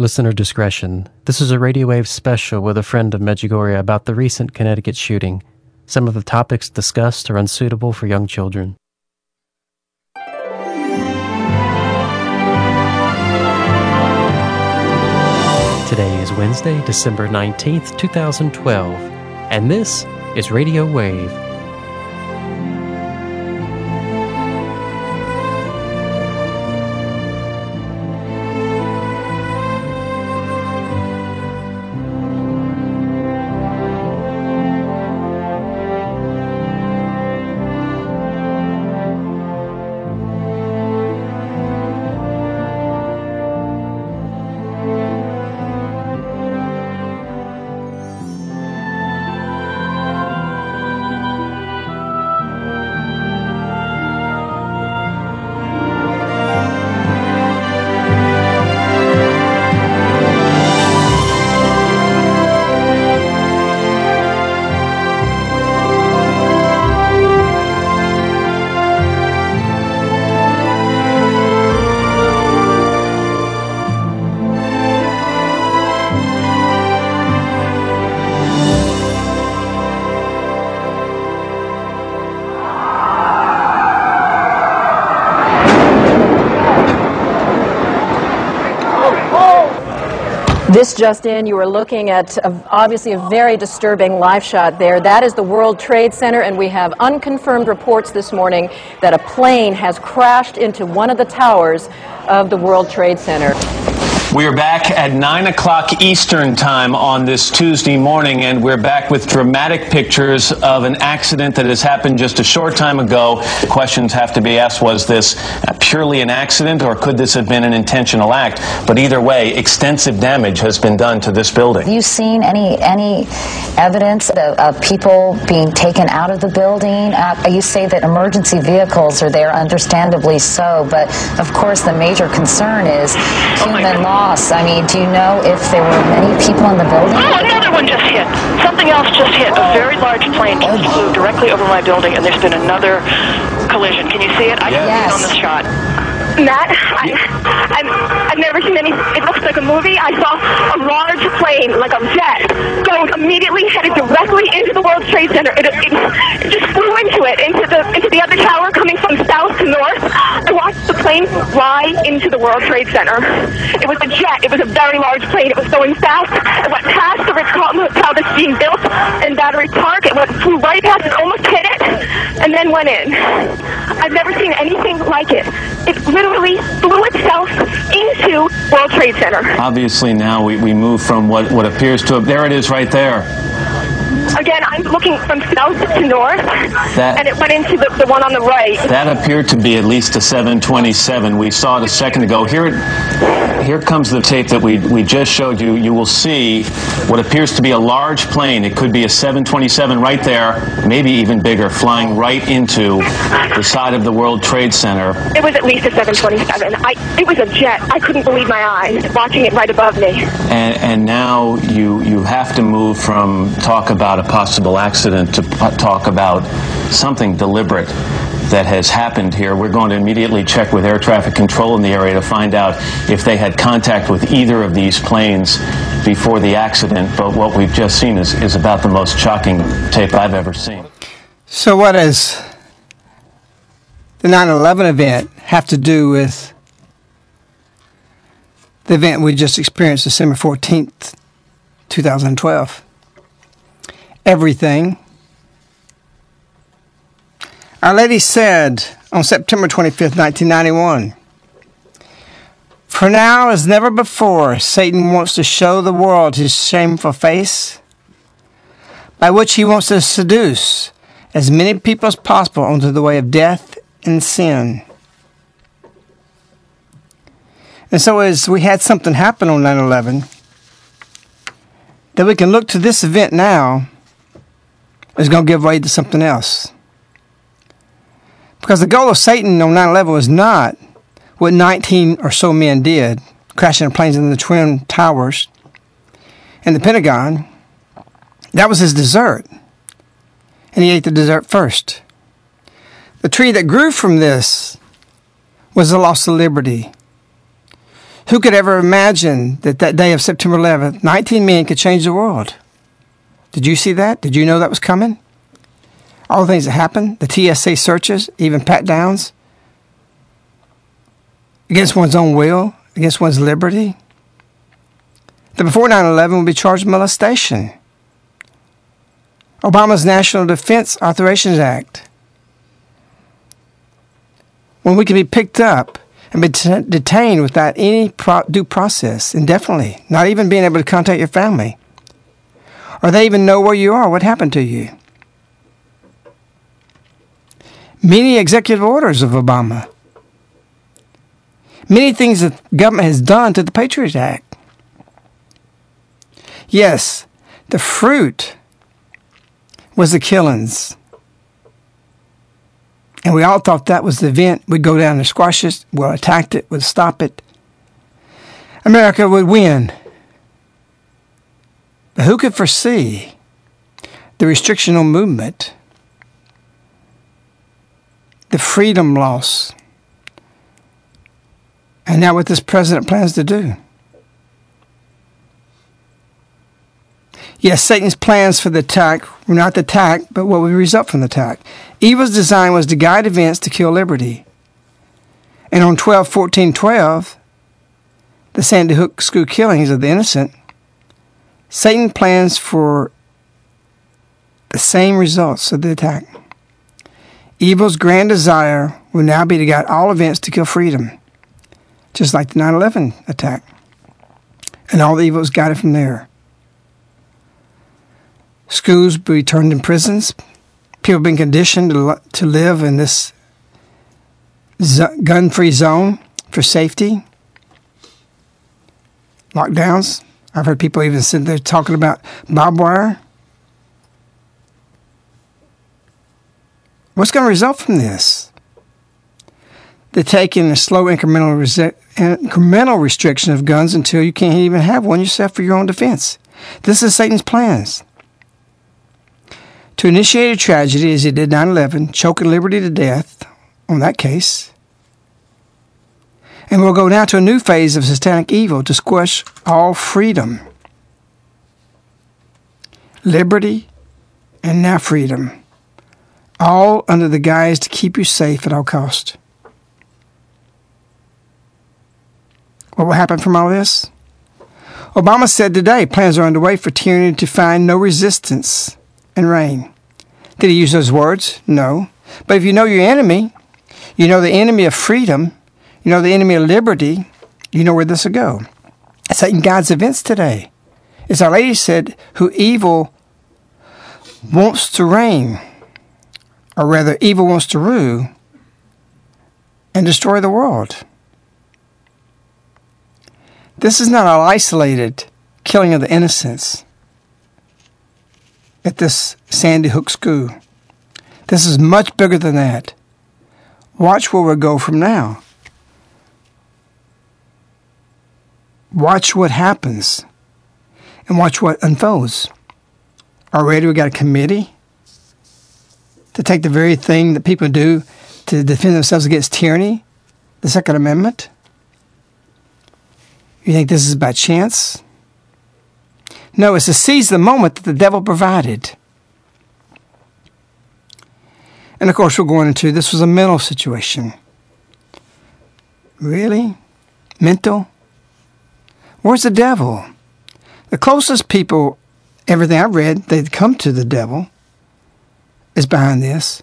Listener discretion. This is a Radio Wave special with a friend of Medjugorje about the recent Connecticut shooting. Some of the topics discussed are unsuitable for young children. Today is Wednesday, December 19th, 2012, and this is Radio Wave. Just in, you were looking at a, obviously a very disturbing live shot there. That is the World Trade Center, and we have unconfirmed reports this morning that a plane has crashed into one of the towers of the World Trade Center. We are back at 9 o'clock Eastern Time on this Tuesday morning, and we're back with dramatic pictures of an accident that has happened just a short time ago. Questions have to be asked was this purely an accident, or could this have been an intentional act? But either way, extensive damage has been done to this building. Have you seen any, any evidence of, of people being taken out of the building? Uh, you say that emergency vehicles are there, understandably so, but of course, the major concern is human loss loss? I mean, do you know if there were many people in the building? Oh, another one just hit. Something else just hit. A very large plane just flew directly over my building, and there's been another collision. Can you see it? I can see it on the shot. Matt, I, I've, I've never seen any. It looks like a movie. I saw a large plane, like a jet, go immediately headed directly into the World Trade Center. It, it, it just flew into it, into the into the other tower, coming from south to north. I watched the plane fly into the World Trade Center. It was a jet. It was a very large plane. It was going fast. It went past the Ritz-Carlton Hotel that's being built in Battery Park. It went flew right past it, almost hit it, and then went in. I've never seen anything like it. It literally blew itself into World Trade Center. Obviously, now we, we move from what, what appears to have. There it is right there. Again, I'm looking from south to north, That- and it went into the, the one on the right. That appeared to be at least a 727. We saw it a second ago. Here, it- here comes the tape that we, we just showed you. You will see what appears to be a large plane. It could be a 727 right there, maybe even bigger, flying right into the side of the World Trade Center. It was at least a 727. I, it was a jet. I couldn't believe my eyes watching it right above me. And, and now you, you have to move from talk about a possible accident to p- talk about something deliberate that has happened here. We're going to immediately check with air traffic control in the area to find out if they had contact with either of these planes before the accident. But what we've just seen is, is about the most shocking tape I've ever seen. So, what does the 9 11 event have to do with the event we just experienced December 14th, 2012? Everything. Our Lady said on September 25th, 1991 For now, as never before, Satan wants to show the world his shameful face, by which he wants to seduce as many people as possible onto the way of death and sin. And so, as we had something happen on 9 11, that we can look to this event now is going to give way to something else. Because the goal of Satan on 9 11 was not what 19 or so men did, crashing planes into the Twin Towers and the Pentagon. That was his dessert. And he ate the dessert first. The tree that grew from this was the loss of liberty. Who could ever imagine that that day of September 11th, 19 men could change the world? Did you see that? Did you know that was coming? All the things that happen, the TSA searches, even pat downs against one's own will, against one's liberty. That before 9 11 would be charged with molestation. Obama's National Defense Authorizations Act. When we can be picked up and be t- detained without any pro- due process indefinitely, not even being able to contact your family. Or they even know where you are, what happened to you. Many executive orders of Obama. Many things that government has done to the Patriot Act. Yes, the fruit was the killings. And we all thought that was the event. We'd go down and squash it, we'll attack it, we'll stop it. America would win. But who could foresee the restriction on movement, the freedom loss, and now what this president plans to do? Yes, Satan's plans for the attack were not the attack, but what would result from the attack. Evil's design was to guide events to kill liberty. And on 12 14 12, the Sandy Hook school killings of the innocent, Satan plans for the same results of the attack. Evil's grand desire will now be to guide all events to kill freedom, just like the 9 11 attack. And all the evils guided from there. Schools be turned in prisons. People being conditioned to, to live in this gun free zone for safety. Lockdowns. I've heard people even sit there talking about barbed wire. What's going to result from this? The taking a slow incremental, resi- incremental restriction of guns until you can't even have one yourself for your own defense. This is Satan's plans to initiate a tragedy as he did 9 11, choking liberty to death on that case. And we'll go now to a new phase of satanic evil to squash all freedom. Liberty and now freedom. All under the guise to keep you safe at all cost. What will happen from all this? Obama said today plans are underway for tyranny to find no resistance and reign. Did he use those words? No. But if you know your enemy, you know the enemy of freedom, you know the enemy of liberty, you know where this will go. It's like in God's events today. As Our Lady said, who evil wants to reign, or rather, evil wants to rule and destroy the world. This is not an isolated killing of the innocents at this Sandy Hook school. This is much bigger than that. Watch where we go from now. Watch what happens and watch what unfolds. Already we got a committee to take the very thing that people do to defend themselves against tyranny, the Second Amendment. You think this is by chance? No, it's to seize the moment that the devil provided. And of course, we're going into this was a mental situation. Really? Mental? Where's the devil? The closest people, everything I've read, they'd come to the devil, is behind this.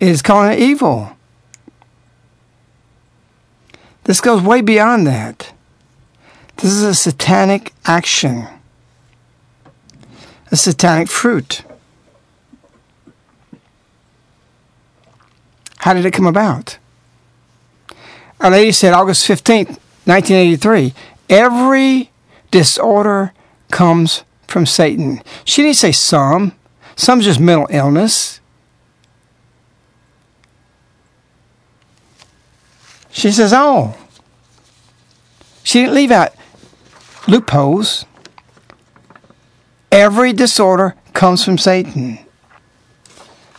is calling it evil. This goes way beyond that. This is a satanic action, a satanic fruit. How did it come about? Our Lady said August 15th, 1983, every disorder comes from Satan. She didn't say some, some's just mental illness. She says Oh. She didn't leave out loopholes. Every disorder comes from Satan.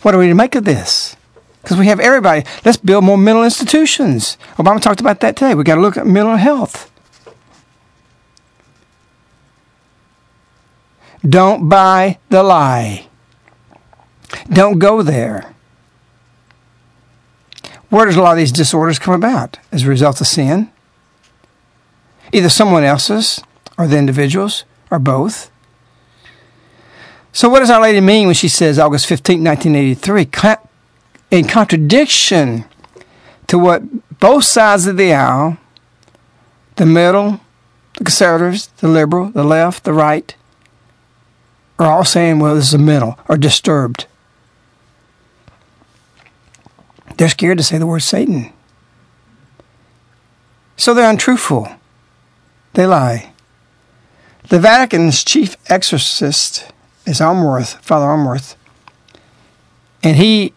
What are we to make of this? Because we have everybody. Let's build more mental institutions. Obama talked about that today. We've got to look at mental health. Don't buy the lie. Don't go there. Where does a lot of these disorders come about? As a result of sin? Either someone else's, or the individuals, or both. So, what does Our Lady mean when she says August 15, 1983? In contradiction to what both sides of the aisle, the middle, the conservatives, the liberal, the left, the right, are all saying, well, this is the middle, or disturbed. They're scared to say the word Satan. So they're untruthful. They lie. The Vatican's chief exorcist is Amorth, Father Amorth, and he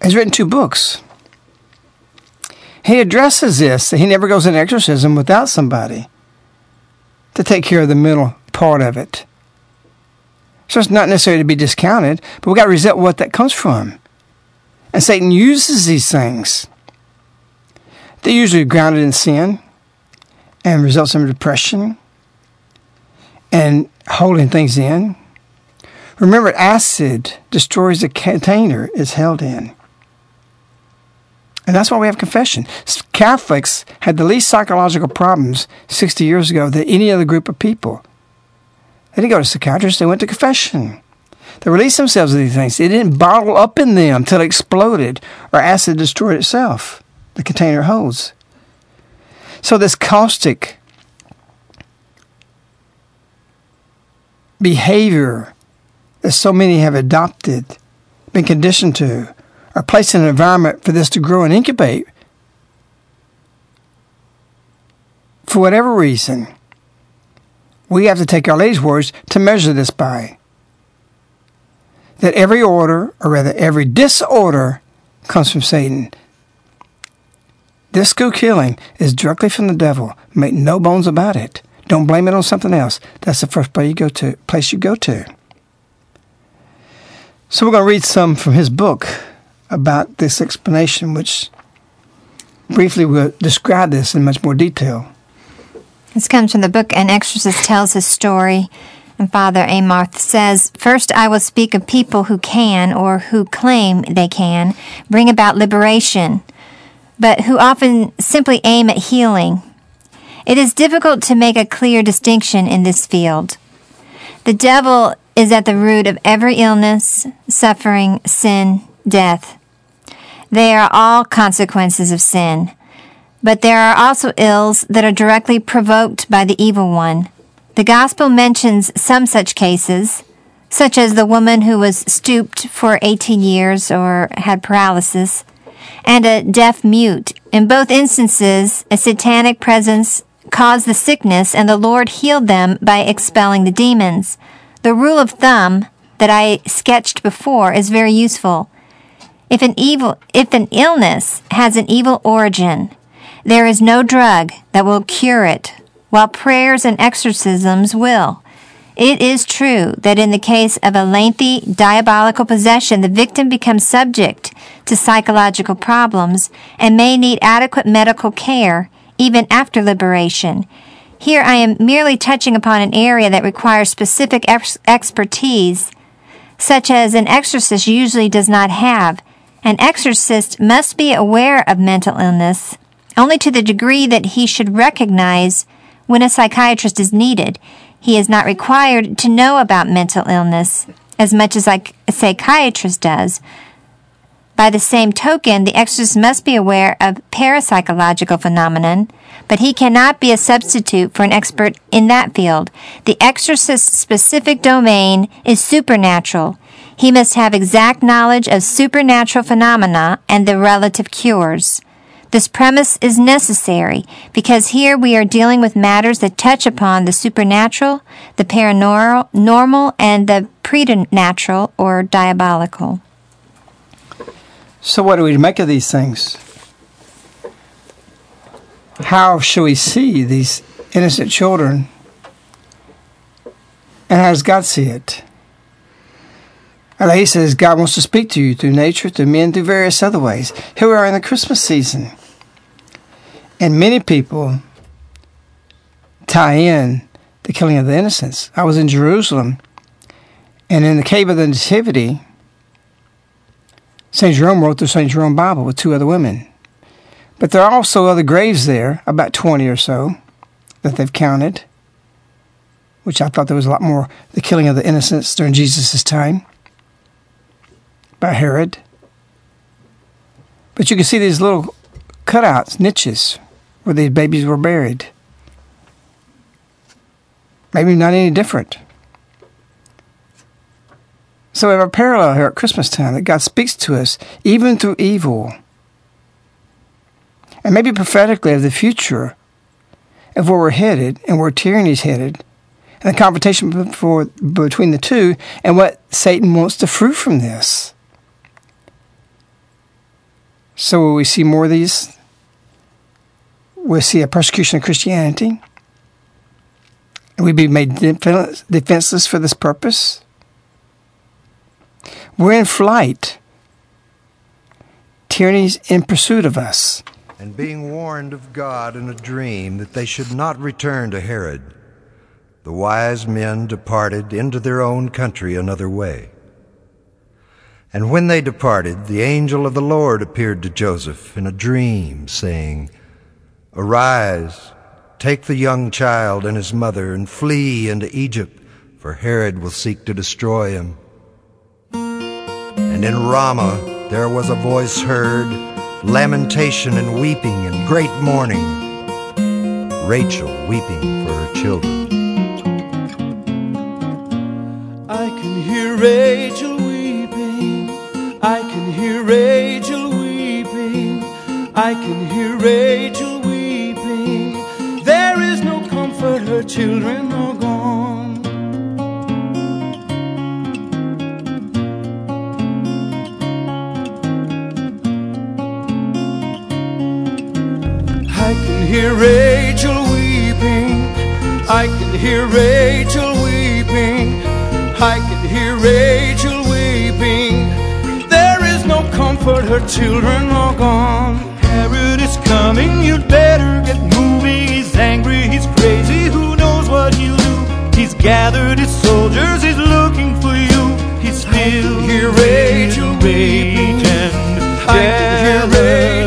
has written two books. He addresses this that he never goes in exorcism without somebody to take care of the middle part of it. So it's not necessarily to be discounted, but we got to resent what that comes from. And Satan uses these things. They're usually grounded in sin and results in depression and holding things in. Remember, acid destroys the container it's held in. And that's why we have confession. Catholics had the least psychological problems 60 years ago than any other group of people. They didn't go to psychiatrists, they went to confession. They released themselves of these things. They didn't bottle up in them until it exploded or acid destroyed itself. The container holds. So this caustic behavior that so many have adopted, been conditioned to, are placed in an environment for this to grow and incubate. For whatever reason, we have to take Our Lady's words to measure this by that every order, or rather every disorder, comes from Satan. This school killing is directly from the devil. Make no bones about it. Don't blame it on something else. That's the first place you go to. Place you go to. So we're going to read some from his book about this explanation, which briefly will describe this in much more detail. This comes from the book An Exorcist Tells His Story. And Father Amorth says, First, I will speak of people who can, or who claim they can, bring about liberation, but who often simply aim at healing. It is difficult to make a clear distinction in this field. The devil is at the root of every illness, suffering, sin, death. They are all consequences of sin. But there are also ills that are directly provoked by the evil one. The Gospel mentions some such cases, such as the woman who was stooped for 18 years or had paralysis, and a deaf mute. In both instances, a satanic presence caused the sickness, and the Lord healed them by expelling the demons. The rule of thumb that I sketched before is very useful. If an evil, if an illness has an evil origin, there is no drug that will cure it while prayers and exorcisms will. It is true that in the case of a lengthy diabolical possession, the victim becomes subject to psychological problems and may need adequate medical care even after liberation. Here I am merely touching upon an area that requires specific ex- expertise, such as an exorcist usually does not have. An exorcist must be aware of mental illness only to the degree that he should recognize when a psychiatrist is needed. He is not required to know about mental illness as much as a psychiatrist does. By the same token, the exorcist must be aware of parapsychological phenomenon, but he cannot be a substitute for an expert in that field. The exorcist's specific domain is supernatural. He must have exact knowledge of supernatural phenomena and the relative cures. This premise is necessary because here we are dealing with matters that touch upon the supernatural, the paranormal, normal, and the preternatural or diabolical. So, what do we make of these things? How shall we see these innocent children? And how does God see it? A he says God wants to speak to you through nature, through men, through various other ways. Here we are in the Christmas season. And many people tie in the killing of the innocents. I was in Jerusalem, and in the cave of the Nativity, St. Jerome wrote the St. Jerome Bible with two other women. But there are also other graves there, about 20 or so, that they've counted, which I thought there was a lot more the killing of the innocents during Jesus' time by Herod. But you can see these little cutouts, niches, where these babies were buried. Maybe not any different. So we have a parallel here at Christmas time that God speaks to us even through evil. And maybe prophetically of the future of where we're headed and where tyranny is headed, and the confrontation before, between the two, and what Satan wants to fruit from this. So, will we see more of these? We'll see a persecution of Christianity. And we be made defenseless for this purpose. We're in flight. Tyranny's in pursuit of us. And being warned of God in a dream that they should not return to Herod, the wise men departed into their own country another way. And when they departed, the angel of the Lord appeared to Joseph in a dream, saying, Arise, take the young child and his mother, and flee into Egypt, for Herod will seek to destroy him. And in Ramah there was a voice heard, lamentation and weeping and great mourning, Rachel weeping for her children. I can hear Rachel weeping, I can hear Rachel weeping, I can hear Rachel her children are gone. I can hear Rachel weeping. I can hear Rachel weeping. I can hear Rachel weeping. There is no comfort, her children are gone. Herod is coming, you'd better get moving. He's angry, he's crazy, who what he'll do. He's gathered his soldiers, he's looking for you. He's still here, Rachel weeping. I can hear Rachel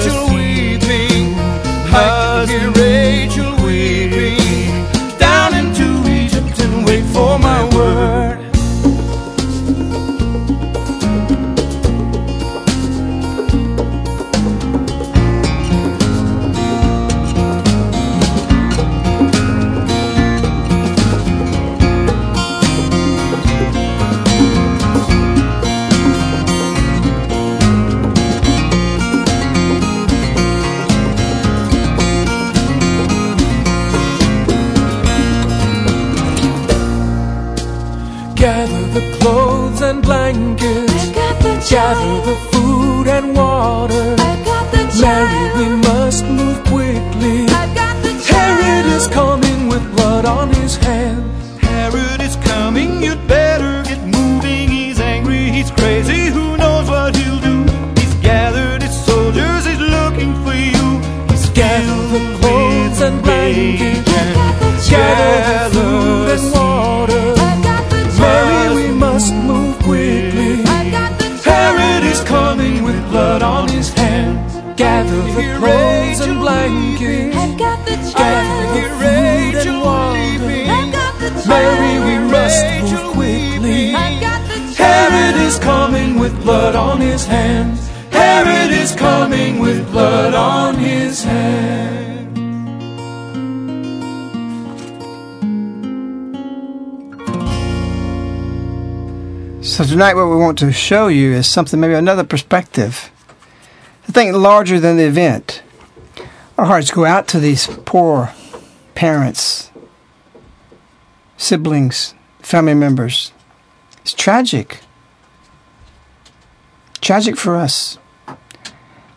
Gather the food and water. Mary, we must move quickly. Herod is coming with blood on his hands. With blood on his hands. Herod is coming with blood on his hands. So tonight, what we want to show you is something, maybe another perspective. To think larger than the event. Our hearts go out to these poor parents, siblings, family members. It's tragic. Tragic for us.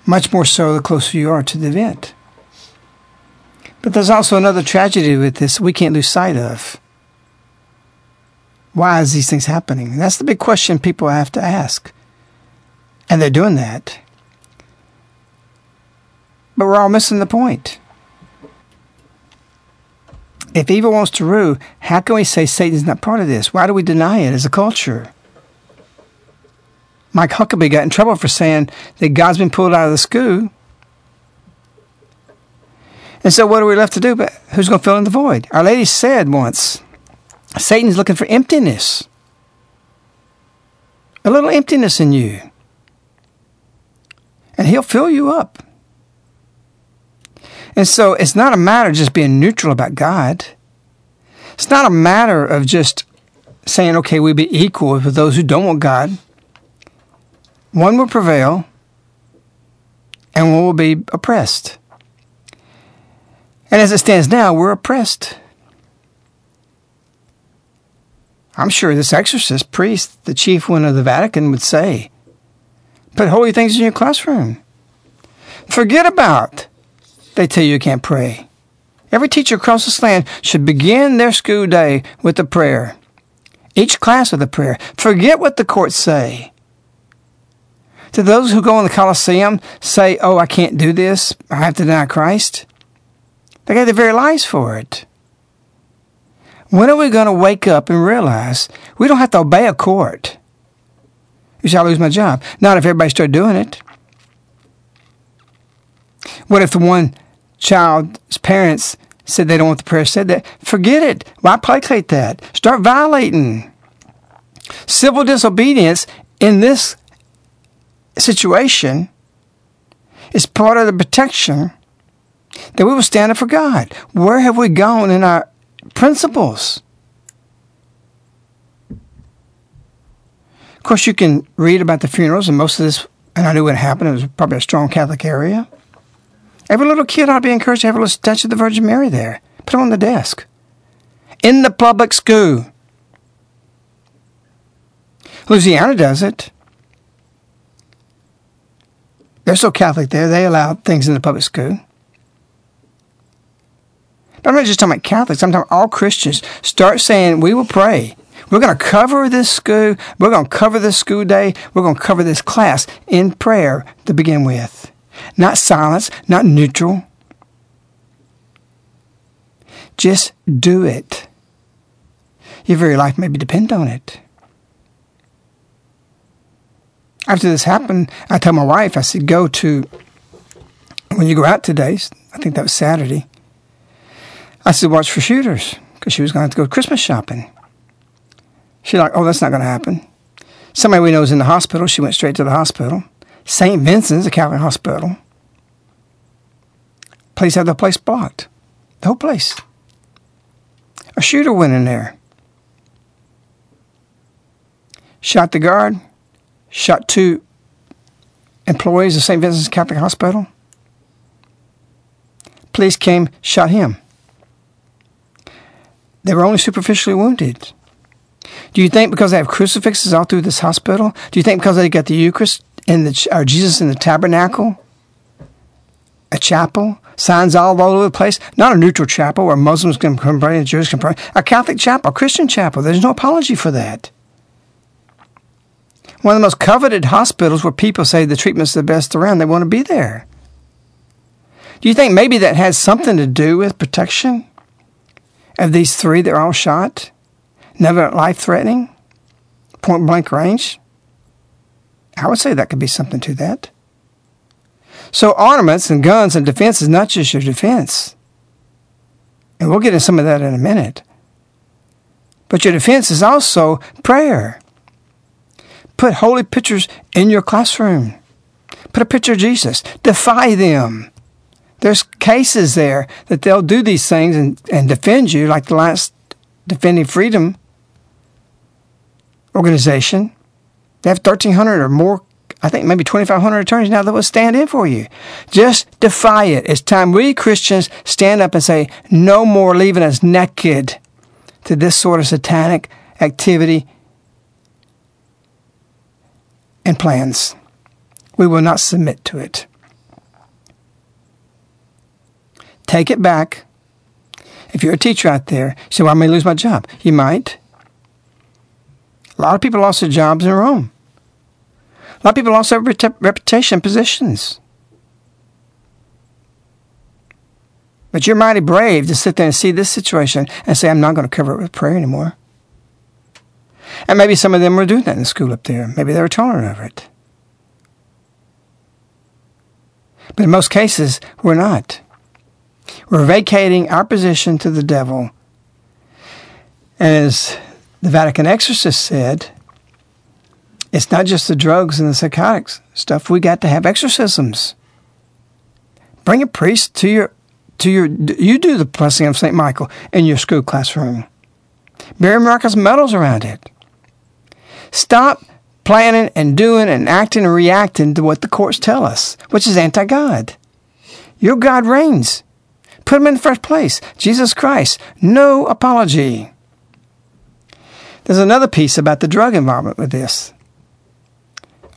Much more so the closer you are to the event. But there's also another tragedy with this we can't lose sight of. Why is these things happening? That's the big question people have to ask. And they're doing that. But we're all missing the point. If evil wants to rule, how can we say Satan's not part of this? Why do we deny it as a culture? Mike Huckabee got in trouble for saying that God's been pulled out of the school. And so, what are we left to do? But who's going to fill in the void? Our Lady said once Satan's looking for emptiness, a little emptiness in you. And he'll fill you up. And so, it's not a matter of just being neutral about God. It's not a matter of just saying, okay, we be equal with those who don't want God. One will prevail, and one will be oppressed. And as it stands now, we're oppressed. I'm sure this exorcist priest, the chief one of the Vatican, would say, Put holy things in your classroom. Forget about they tell you you can't pray. Every teacher across this land should begin their school day with a prayer. Each class with a prayer. Forget what the courts say. Do those who go in the Colosseum say, Oh, I can't do this, I have to deny Christ? They gave their very lives for it. When are we going to wake up and realize we don't have to obey a court? You say, I lose my job. Not if everybody started doing it. What if the one child's parents said they don't want the prayer said that? Forget it. Why placate that? Start violating. Civil disobedience in this situation is part of the protection that we will stand up for God. Where have we gone in our principles? Of course, you can read about the funerals, and most of this, and I knew what happened. It was probably a strong Catholic area. Every little kid ought to be encouraged to have a little statue of the Virgin Mary there. Put it on the desk. In the public school. Louisiana does it. They're so Catholic there, they allow things in the public school. But I'm not just talking about Catholics, I'm talking all Christians. Start saying, we will pray. We're going to cover this school. We're going to cover this school day. We're going to cover this class in prayer to begin with. Not silence, not neutral. Just do it. Your very life may depend on it. After this happened, I told my wife, I said, go to, when you go out today, I think that was Saturday, I said, watch for shooters, because she was going to go Christmas shopping. She's like, oh, that's not going to happen. Somebody we know is in the hospital. She went straight to the hospital. St. Vincent's, a Catholic hospital. Police had the place blocked. The whole place. A shooter went in there. Shot the guard. Shot two employees of St. Vincent's Catholic Hospital. Police came, shot him. They were only superficially wounded. Do you think because they have crucifixes all through this hospital? Do you think because they got the Eucharist in the or Jesus in the tabernacle, a chapel, signs all over the place? Not a neutral chapel where Muslims can pray and Jews can pray. A Catholic chapel, a Christian chapel. There's no apology for that. One of the most coveted hospitals where people say the treatment's the best around. They want to be there. Do you think maybe that has something to do with protection of these three that are all shot? Never life threatening? Point blank range? I would say that could be something to that. So, armaments and guns and defense is not just your defense. And we'll get into some of that in a minute. But your defense is also prayer. Put holy pictures in your classroom. Put a picture of Jesus. Defy them. There's cases there that they'll do these things and, and defend you, like the last Defending Freedom organization. They have 1,300 or more, I think maybe 2,500 attorneys now that will stand in for you. Just defy it. It's time we Christians stand up and say, no more leaving us naked to this sort of satanic activity and plans. We will not submit to it. Take it back. If you're a teacher out there, you say, well, I may lose my job. You might. A lot of people lost their jobs in Rome. A lot of people lost their reputation, positions. But you're mighty brave to sit there and see this situation and say, I'm not going to cover it with prayer anymore. And maybe some of them were doing that in school up there. Maybe they were tolerant of it. But in most cases, we're not. We're vacating our position to the devil. And as the Vatican exorcist said, it's not just the drugs and the psychotics stuff. We got to have exorcisms. Bring a priest to your to your you do the blessing of Saint Michael in your school classroom. Bury miraculous medals around it. Stop planning and doing and acting and reacting to what the courts tell us, which is anti God. Your God reigns. Put him in the first place. Jesus Christ. No apology. There's another piece about the drug involvement with this.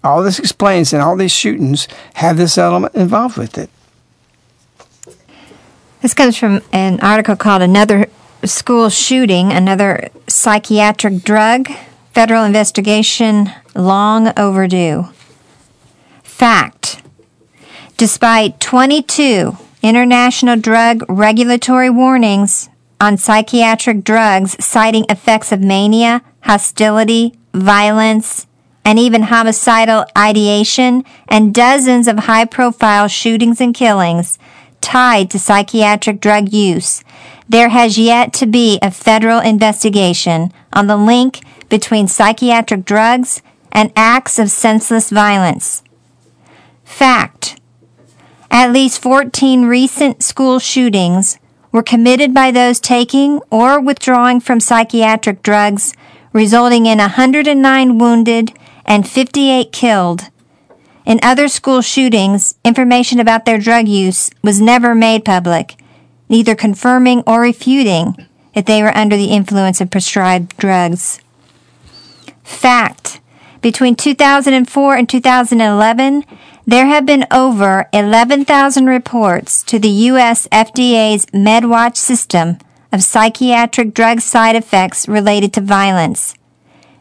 All this explains, and all these shootings have this element involved with it. This comes from an article called Another School Shooting, Another Psychiatric Drug, Federal Investigation Long Overdue. Fact Despite 22 international drug regulatory warnings on psychiatric drugs citing effects of mania, hostility, violence, and even homicidal ideation, and dozens of high profile shootings and killings, tied to psychiatric drug use, there has yet to be a federal investigation on the link between psychiatric drugs and acts of senseless violence. Fact. At least 14 recent school shootings were committed by those taking or withdrawing from psychiatric drugs, resulting in 109 wounded and 58 killed in other school shootings, information about their drug use was never made public, neither confirming or refuting that they were under the influence of prescribed drugs. Fact. Between 2004 and 2011, there have been over 11,000 reports to the U.S. FDA's MedWatch system of psychiatric drug side effects related to violence.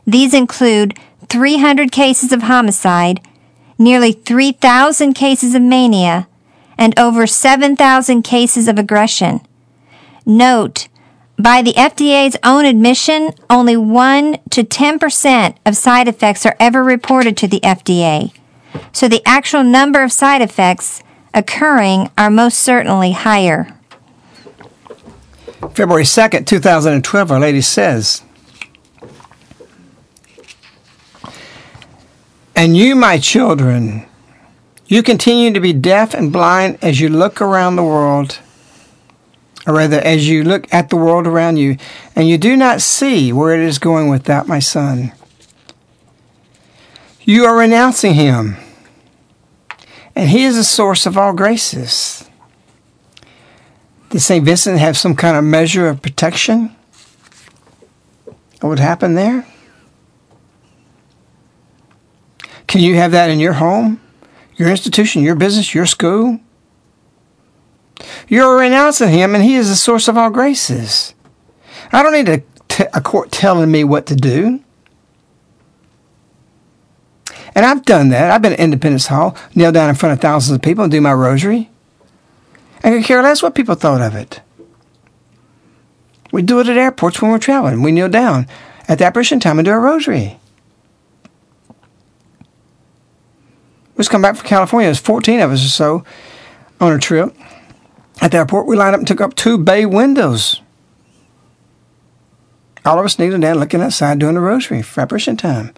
These include 300 cases of homicide, nearly 3,000 cases of mania, and over 7,000 cases of aggression. Note, by the FDA's own admission, only 1 to 10% of side effects are ever reported to the FDA. So the actual number of side effects occurring are most certainly higher. February 2nd, 2012, Our Lady says, And you, my children, you continue to be deaf and blind as you look around the world, or rather, as you look at the world around you, and you do not see where it is going with that, my son. You are renouncing him, and he is the source of all graces. Did St. Vincent have some kind of measure of protection? What would happen there? Can you have that in your home, your institution, your business, your school? You're renouncing him, and he is the source of all graces. I don't need a, t- a court telling me what to do. And I've done that. I've been at Independence Hall, kneel down in front of thousands of people and do my rosary. I could care less what people thought of it. We do it at airports when we're traveling. We kneel down at the apparition time and do our rosary. Just come back from California. There's 14 of us or so on a trip. At the airport, we lined up and took up two bay windows. All of us kneeling down, looking outside, doing the rosary for apparition time.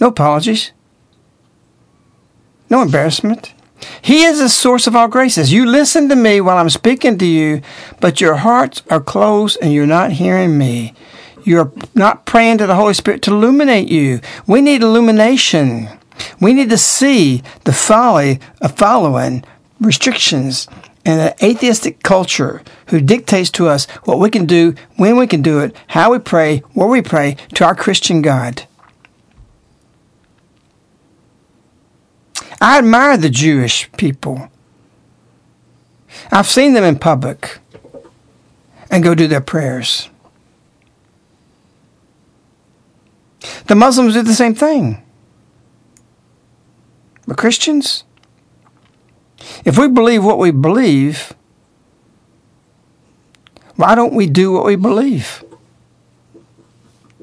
No apologies. No embarrassment. He is the source of all graces. You listen to me while I'm speaking to you, but your hearts are closed and you're not hearing me. You're not praying to the Holy Spirit to illuminate you. We need illumination. We need to see the folly of following restrictions and an atheistic culture who dictates to us what we can do, when we can do it, how we pray, where we pray to our Christian God. I admire the Jewish people. I've seen them in public and go do their prayers. The Muslims do the same thing. But Christians, if we believe what we believe, why don't we do what we believe?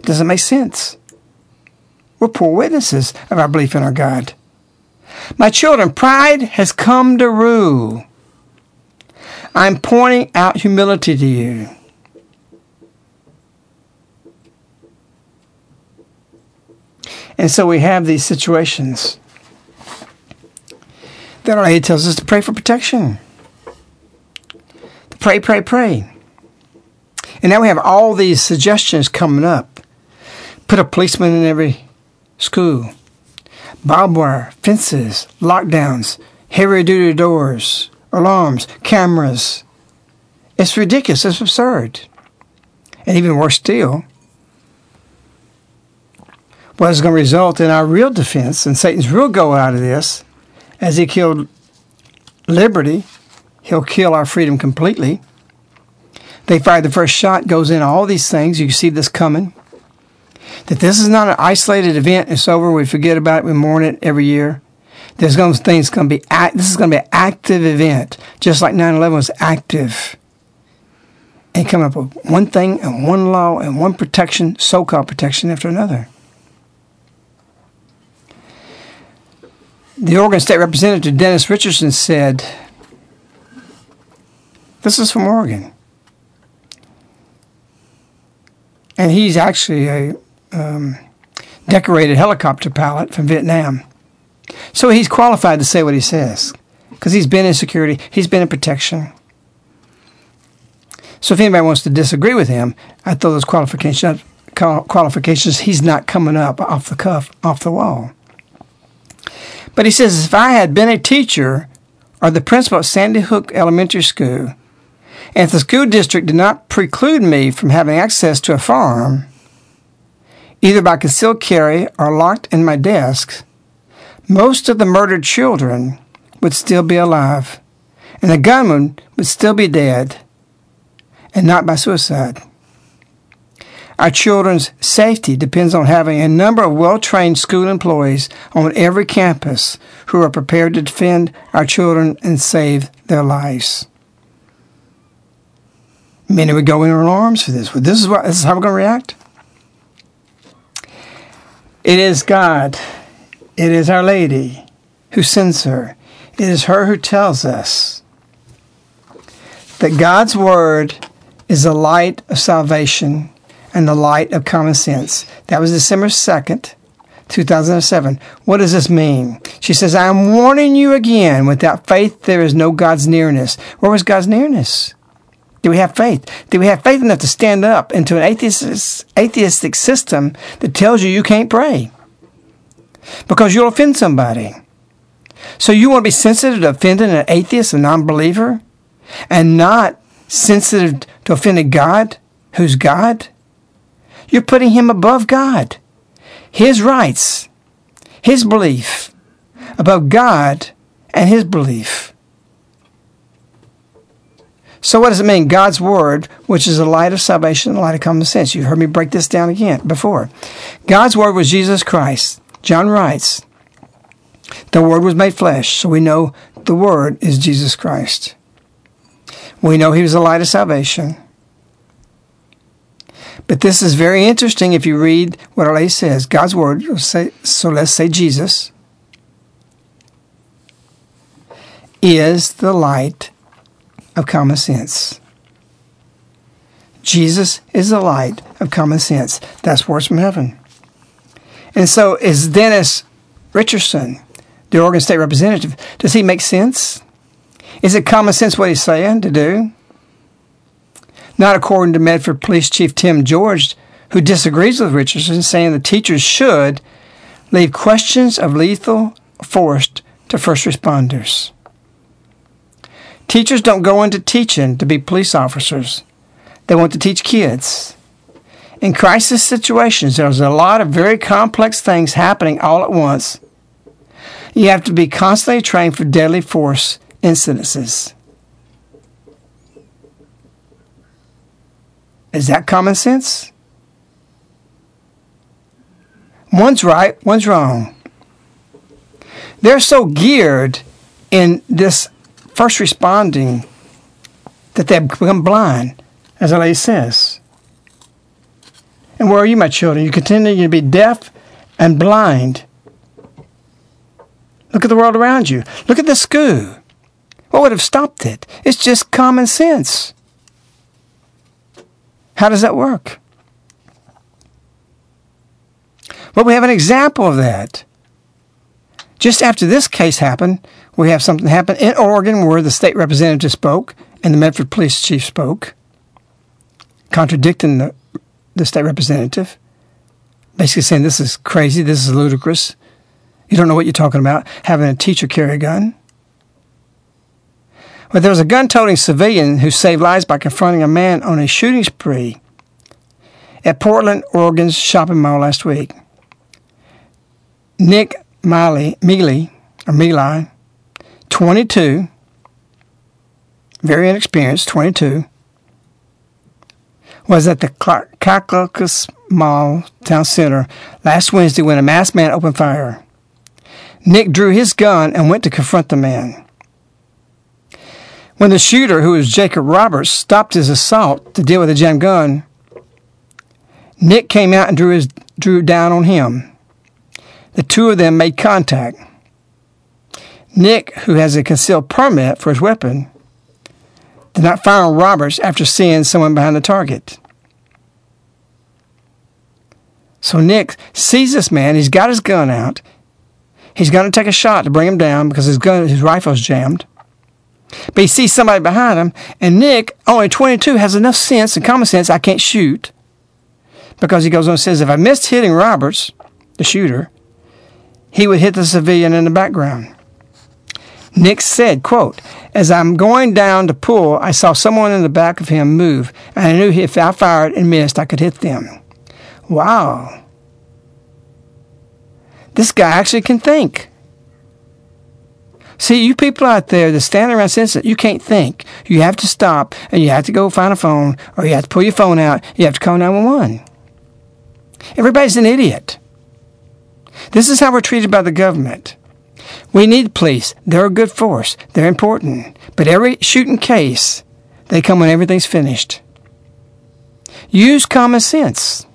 Does it make sense? We're poor witnesses of our belief in our God. My children, pride has come to rule. I'm pointing out humility to you. And so we have these situations our aid tells us to pray for protection. To pray, pray, pray. And now we have all these suggestions coming up. Put a policeman in every school. Barbed wire, fences, lockdowns, heavy duty doors, alarms, cameras. It's ridiculous. It's absurd. And even worse still, what is going to result in our real defense and Satan's real goal out of this, as he killed liberty, he'll kill our freedom completely. They fired the first shot, goes into all these things. You see this coming. That this is not an isolated event. It's over. We forget about it. We mourn it every year. There's going to things going to be this is going to be an active event, just like 9/11 was active. And coming up with one thing and one law and one protection, so-called protection after another. The Oregon State Representative Dennis Richardson said, "This is from Oregon." and he's actually a um, decorated helicopter pilot from Vietnam. So he's qualified to say what he says because he's been in security, he's been in protection. So if anybody wants to disagree with him, I throw those qualifications qualifications. He's not coming up off the cuff, off the wall. But he says if I had been a teacher or the principal at Sandy Hook Elementary School and if the school district did not preclude me from having access to a farm, either by concealed carry or locked in my desk, most of the murdered children would still be alive, and the gunman would still be dead, and not by suicide. Our children's safety depends on having a number of well trained school employees on every campus who are prepared to defend our children and save their lives. Many would go in arms for this. This is what this is how we're going to react. It is God. It is Our Lady who sends her. It is her who tells us that God's word is the light of salvation and the light of common sense. That was December 2nd, 2007. What does this mean? She says, I am warning you again. Without faith, there is no God's nearness. Where was God's nearness? Do we have faith? Do we have faith enough to stand up into an atheist, atheistic system that tells you you can't pray? Because you'll offend somebody. So you want to be sensitive to offending an atheist, a non believer, and not sensitive to offending God, who's God? You're putting him above God. His rights, his belief, above God and his belief. So, what does it mean? God's Word, which is the light of salvation the light of common sense. You heard me break this down again before. God's Word was Jesus Christ. John writes, The Word was made flesh, so we know the Word is Jesus Christ. We know He was the light of salvation. But this is very interesting if you read what Our says. God's Word, so let's say Jesus, is the light of common sense. Jesus is the light of common sense. That's words from heaven. And so, is Dennis Richardson, the Oregon State Representative, does he make sense? Is it common sense what he's saying to do? Not according to Medford Police Chief Tim George, who disagrees with Richardson, saying the teachers should leave questions of lethal force to first responders. Teachers don't go into teaching to be police officers. They want to teach kids. In crisis situations, there's a lot of very complex things happening all at once. You have to be constantly trained for deadly force incidences. Is that common sense? One's right, one's wrong. They're so geared in this first responding that they become blind, as the lady says. And where are you, my children? You continue to be deaf and blind. Look at the world around you. Look at the school. What would have stopped it? It's just common sense. How does that work? Well, we have an example of that. Just after this case happened, we have something happen in Oregon where the state representative spoke and the Medford police chief spoke, contradicting the, the state representative, basically saying this is crazy, this is ludicrous. You don't know what you're talking about, having a teacher carry a gun. But there was a gun toting civilian who saved lives by confronting a man on a shooting spree at Portland, Oregon's shopping mall last week. Nick Miley, Mealy, or Mealy, 22, very inexperienced, 22, was at the Clackamas Mall Town Center last Wednesday when a masked man opened fire. Nick drew his gun and went to confront the man. When the shooter, who was Jacob Roberts, stopped his assault to deal with a jammed gun, Nick came out and drew his drew down on him. The two of them made contact. Nick, who has a concealed permit for his weapon, did not fire on Roberts after seeing someone behind the target. So Nick sees this man. He's got his gun out. He's going to take a shot to bring him down because his gun, his rifle's jammed. But he sees somebody behind him, and Nick, oh, only 22, has enough sense and common sense. I can't shoot because he goes on and says, if I missed hitting Roberts, the shooter, he would hit the civilian in the background. Nick said, quote, As I'm going down to pull, I saw someone in the back of him move, and I knew if I fired and missed, I could hit them. Wow. This guy actually can think. See, you people out there that stand around senseless, you can't think. You have to stop and you have to go find a phone or you have to pull your phone out. You have to call 911. Everybody's an idiot. This is how we're treated by the government. We need police. They're a good force. They're important. But every shooting case, they come when everything's finished. Use common sense.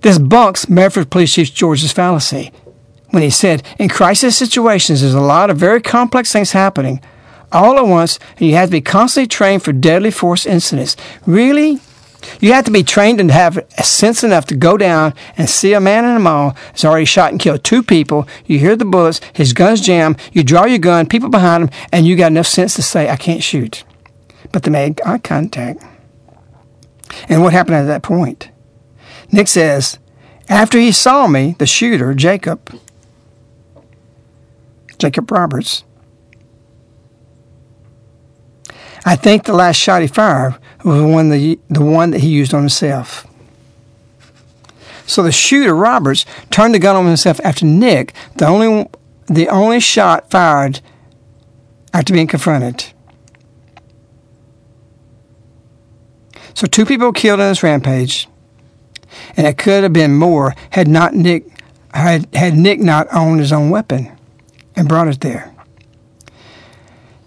This bunks Medford Police Chief George's fallacy when he said, in crisis situations, there's a lot of very complex things happening all at once, and you have to be constantly trained for deadly force incidents. Really? You have to be trained and have sense enough to go down and see a man in a mall has already shot and killed two people. You hear the bullets, his gun's jammed, you draw your gun, people behind him, and you got enough sense to say, I can't shoot. But they made eye contact. And what happened at that point? Nick says, after he saw me, the shooter, Jacob, Jacob Roberts, I think the last shot he fired was the one that, the one that he used on himself. So the shooter, Roberts, turned the gun on himself after Nick, the only, the only shot fired after being confronted. So two people killed in this rampage, and it could have been more had not Nick had, had Nick not owned his own weapon and brought it there.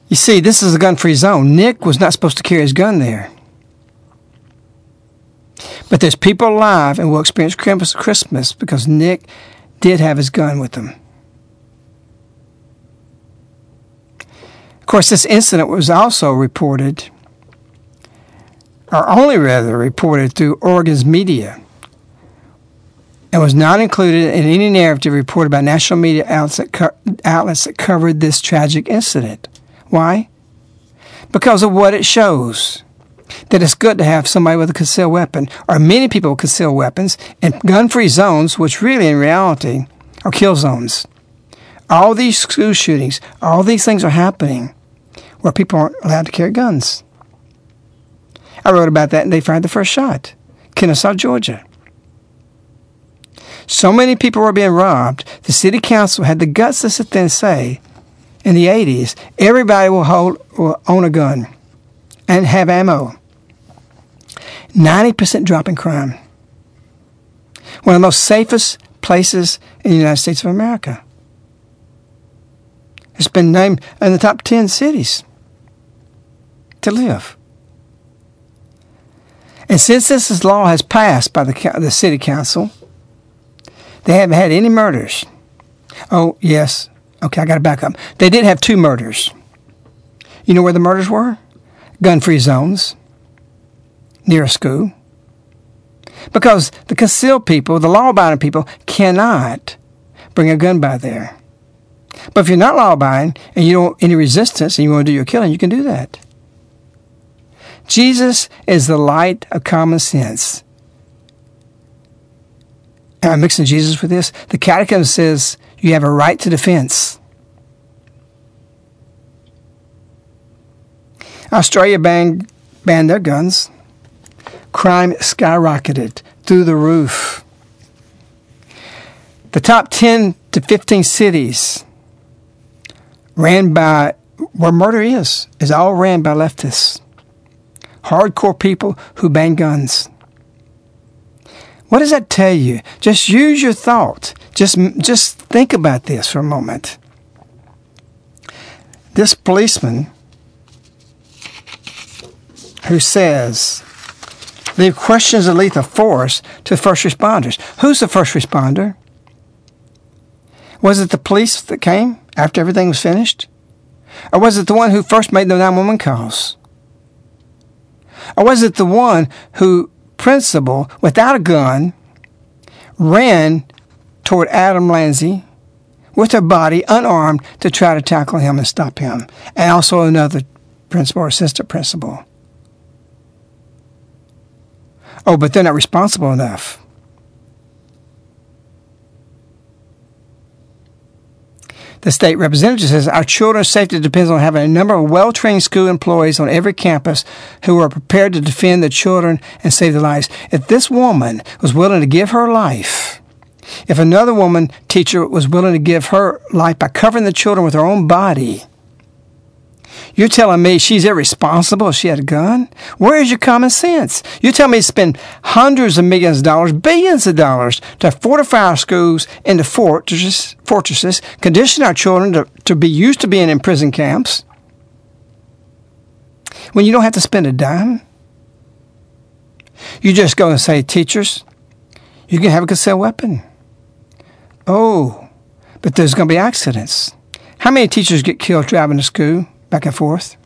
You see, this is a gun free zone. Nick was not supposed to carry his gun there. But there's people alive and will experience Christmas because Nick did have his gun with him. Of course, this incident was also reported, or only rather reported through Oregon's media, and was not included in any narrative reported by national media outlets that, co- outlets that covered this tragic incident. Why? Because of what it shows. That it's good to have somebody with a concealed weapon, or many people with concealed weapons, in gun free zones, which really in reality are kill zones. All these school shootings, all these things are happening where people aren't allowed to carry guns. I wrote about that and they fired the first shot. Kennesaw, Georgia. So many people were being robbed, the city council had the guts to sit there and say, in the 80s, everybody will, hold, will own a gun and have ammo. 90% drop in crime. one of the most safest places in the United States of America. It's been named in the top 10 cities to live. And since this law has passed by the, the city council, they haven't had any murders. Oh, yes. Okay, I got to back up. They did have two murders. You know where the murders were? Gun free zones near a school. Because the concealed people, the law abiding people, cannot bring a gun by there. But if you're not law abiding and you don't any resistance and you want to do your killing, you can do that. Jesus is the light of common sense. Am I mixing Jesus with this? The Catechism says you have a right to defense. Australia banned, banned their guns. Crime skyrocketed through the roof. The top 10 to 15 cities ran by where murder is, is all ran by leftists. Hardcore people who ban guns. What does that tell you? Just use your thought. Just, just think about this for a moment. This policeman who says, leave questions of lethal force to first responders. Who's the first responder? Was it the police that came after everything was finished? Or was it the one who first made the 911 calls? Or was it the one who, principal, without a gun, ran toward Adam Lanza with her body unarmed to try to tackle him and stop him, and also another principal or assistant principal? Oh, but they're not responsible enough. The state representative says our children's safety depends on having a number of well trained school employees on every campus who are prepared to defend the children and save their lives. If this woman was willing to give her life, if another woman teacher was willing to give her life by covering the children with her own body, you're telling me she's irresponsible if she had a gun? Where is your common sense? You tell me to spend hundreds of millions of dollars, billions of dollars to fortify our schools into fortresses, fortresses condition our children to, to be used to being in prison camps when you don't have to spend a dime? You just go and say, teachers, you can have a concealed weapon. Oh, but there's going to be accidents. How many teachers get killed driving to school? Back and forth.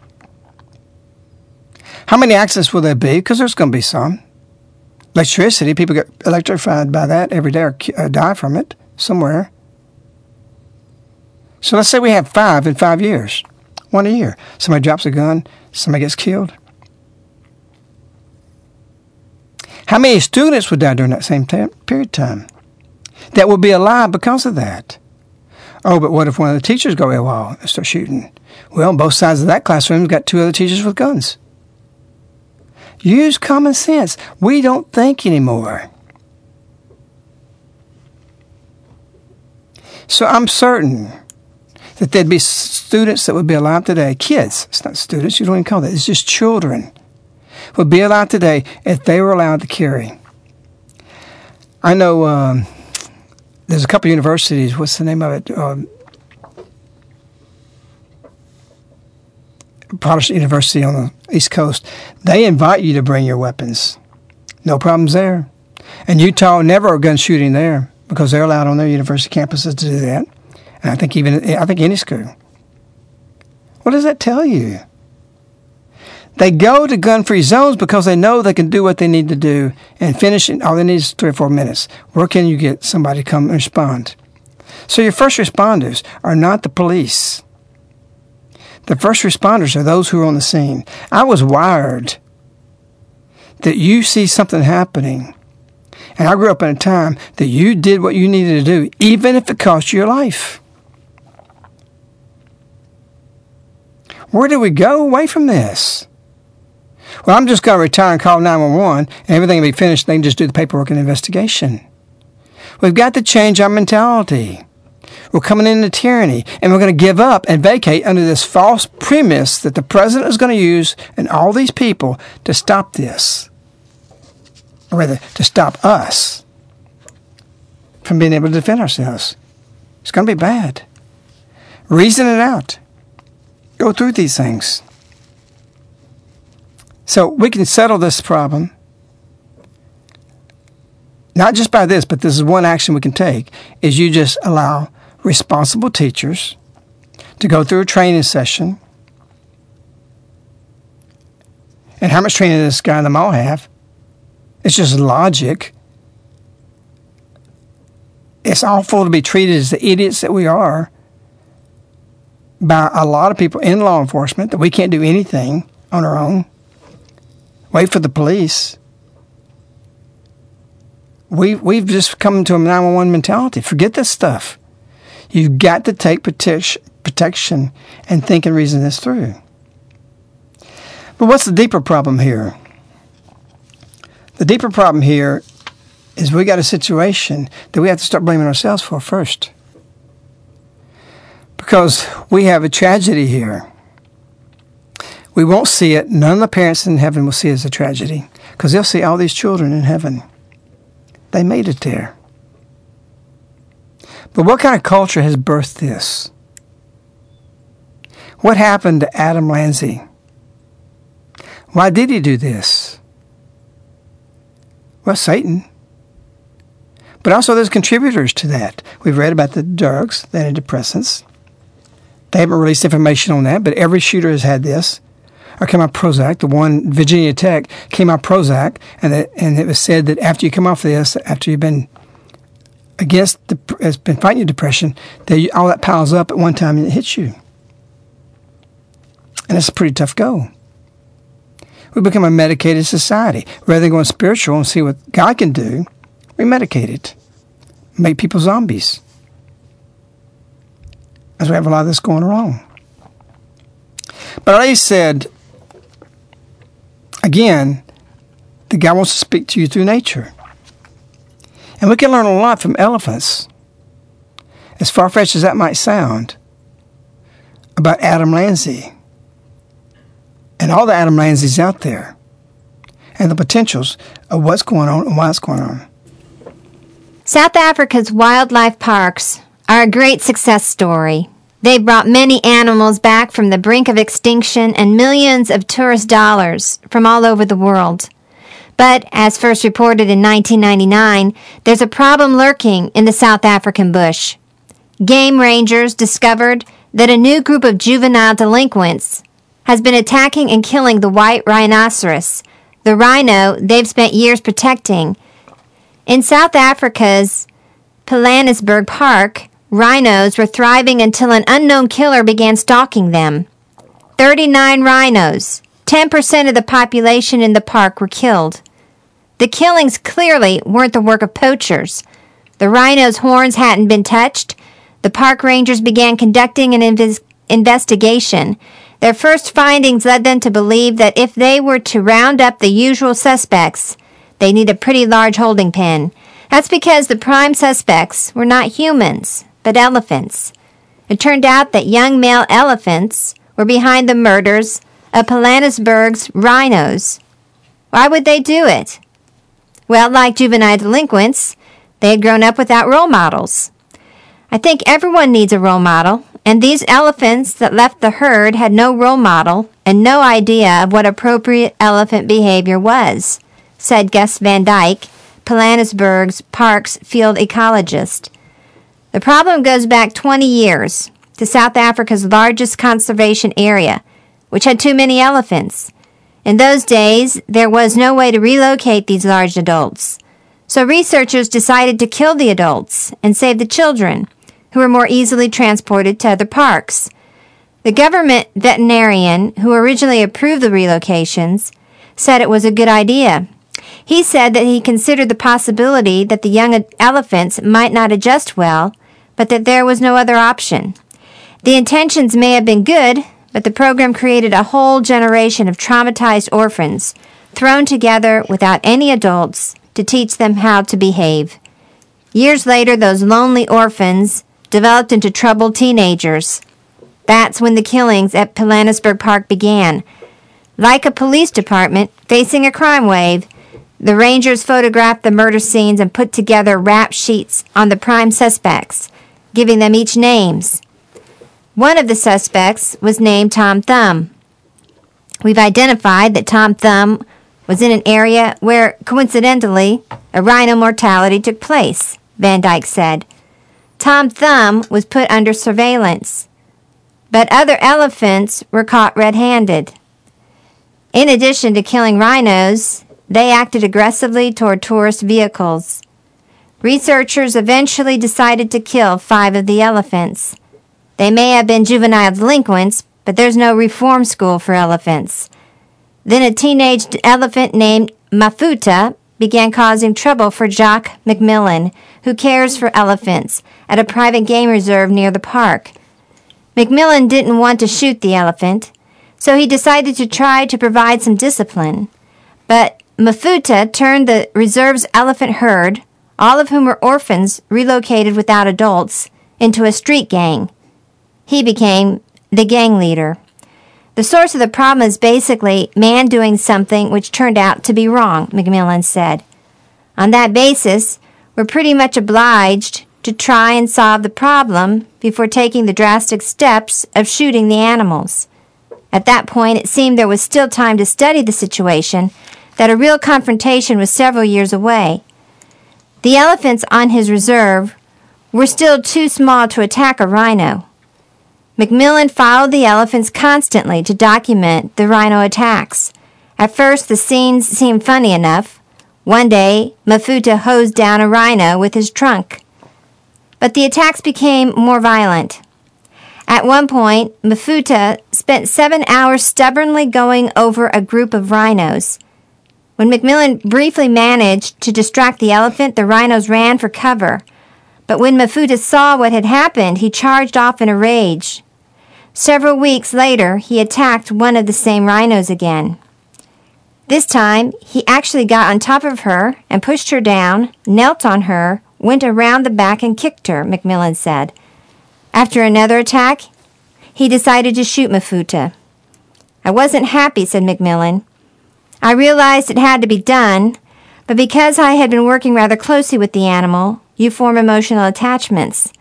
How many accidents will there be? Because there's going to be some. Electricity, people get electrified by that every day or uh, die from it somewhere. So let's say we have five in five years, one a year. Somebody drops a gun, somebody gets killed. How many students would die during that same period of time that would be alive because of that? Oh, but what if one of the teachers go AWOL and start shooting? Well, both sides of that classroom got two other teachers with guns. Use common sense. We don't think anymore. So I'm certain that there'd be students that would be alive today, kids, it's not students, you don't even call that, it's just children, would be alive today if they were allowed to carry. I know um, there's a couple universities, what's the name of it? Um, Protestant University on the East Coast, they invite you to bring your weapons. No problems there. And Utah never a gun shooting there because they're allowed on their university campuses to do that. And I think even I think any school. What does that tell you? They go to gun-free zones because they know they can do what they need to do and finish it. All they need is three or four minutes. Where can you get somebody to come and respond? So your first responders are not the police. The first responders are those who are on the scene. I was wired that you see something happening. And I grew up in a time that you did what you needed to do, even if it cost you your life. Where do we go away from this? Well, I'm just going to retire and call 911 and everything will be finished. They can just do the paperwork and investigation. We've got to change our mentality. We're coming into tyranny, and we're going to give up and vacate under this false premise that the president is going to use and all these people to stop this, or rather, to stop us. from being able to defend ourselves. It's going to be bad. Reason it out. Go through these things. So we can settle this problem not just by this, but this is one action we can take is you just allow responsible teachers to go through a training session. And how much training does this guy and them all have? It's just logic. It's awful to be treated as the idiots that we are by a lot of people in law enforcement that we can't do anything on our own. Wait for the police we we've just come to a 911 mentality. Forget this stuff. You've got to take protection, and think and reason this through. But what's the deeper problem here? The deeper problem here is we got a situation that we have to start blaming ourselves for first. Because we have a tragedy here. We won't see it. None of the parents in heaven will see it as a tragedy because they'll see all these children in heaven. They made it there. But what kind of culture has birthed this? What happened to Adam Lanza? Why did he do this? Well, Satan. But also, there's contributors to that. We've read about the drugs, the antidepressants. They haven't released information on that, but every shooter has had this or came out Prozac. The one Virginia Tech came out Prozac, and it, and it was said that after you come off this, after you've been against the, has been fighting your depression, that you, all that piles up at one time and it hits you, and it's a pretty tough go. We become a medicated society rather than going spiritual and see what God can do. We medicate it, make people zombies. As we have a lot of this going wrong. But I said again, the guy wants to speak to you through nature. And we can learn a lot from elephants, as far fetched as that might sound, about Adam Lanza and all the Adam Lanzas out there and the potentials of what's going on and why it's going on. South Africa's wildlife parks are a great success story. They've brought many animals back from the brink of extinction and millions of tourist dollars from all over the world. But, as first reported in 1999, there's a problem lurking in the South African bush. Game rangers discovered that a new group of juvenile delinquents has been attacking and killing the white rhinoceros, the rhino they've spent years protecting. In South Africa's Pilanesberg Park, Rhinos were thriving until an unknown killer began stalking them. 39 rhinos, 10% of the population in the park, were killed. The killings clearly weren't the work of poachers. The rhinos' horns hadn't been touched. The park rangers began conducting an inv- investigation. Their first findings led them to believe that if they were to round up the usual suspects, they need a pretty large holding pen. That's because the prime suspects were not humans but elephants. It turned out that young male elephants were behind the murders of Pilanesberg's rhinos. Why would they do it? Well, like juvenile delinquents, they had grown up without role models. I think everyone needs a role model, and these elephants that left the herd had no role model and no idea of what appropriate elephant behavior was, said Gus Van Dyk, Pilanesberg's park's field ecologist. The problem goes back 20 years to South Africa's largest conservation area, which had too many elephants. In those days, there was no way to relocate these large adults. So researchers decided to kill the adults and save the children, who were more easily transported to other parks. The government veterinarian who originally approved the relocations said it was a good idea he said that he considered the possibility that the young elephants might not adjust well but that there was no other option. The intentions may have been good, but the program created a whole generation of traumatized orphans thrown together without any adults to teach them how to behave. Years later, those lonely orphans developed into troubled teenagers. That's when the killings at Pilanesberg Park began. Like a police department facing a crime wave, The Rangers photographed the murder scenes and put together rap sheets on the prime suspects, giving them each names. One of the suspects was named Tom Thumb. We've identified that Tom Thumb was in an area where, coincidentally, a rhino mortality took place, Van Dyk said. Tom Thumb was put under surveillance, but other elephants were caught red handed. In addition to killing rhinos, they acted aggressively toward tourist vehicles. Researchers eventually decided to kill five of the elephants. They may have been juvenile delinquents, but there's no reform school for elephants. Then a teenage elephant named Mafuta began causing trouble for Jock McMillan, who cares for elephants, at a private game reserve near the park. McMillan didn't want to shoot the elephant, so he decided to try to provide some discipline. But Mafuta turned the reserve's elephant herd, all of whom were orphans relocated without adults, into a street gang. He became the gang leader. The source of the problem is basically man doing something which turned out to be wrong, McMillan said. On that basis, we're pretty much obliged to try and solve the problem before taking the drastic steps of shooting the animals. At that point, it seemed there was still time to study the situation, that a real confrontation was several years away. The elephants on his reserve were still too small to attack a rhino. McMillan followed the elephants constantly to document the rhino attacks. At first, the scenes seemed funny enough. One day, Mafuta hosed down a rhino with his trunk. But the attacks became more violent. At one point, Mafuta spent seven hours stubbornly going over a group of rhinos. When McMillan briefly managed to distract the elephant, the rhinos ran for cover. But when Mafuta saw what had happened, he charged off in a rage. Several weeks later, he attacked one of the same rhinos again. This time, he actually got on top of her and pushed her down, knelt on her, went around the back and kicked her, McMillan said. After another attack, he decided to shoot Mafuta. I wasn't happy, said McMillan. I realized it had to be done, but because I had been working rather closely with the animal, you form emotional attachments.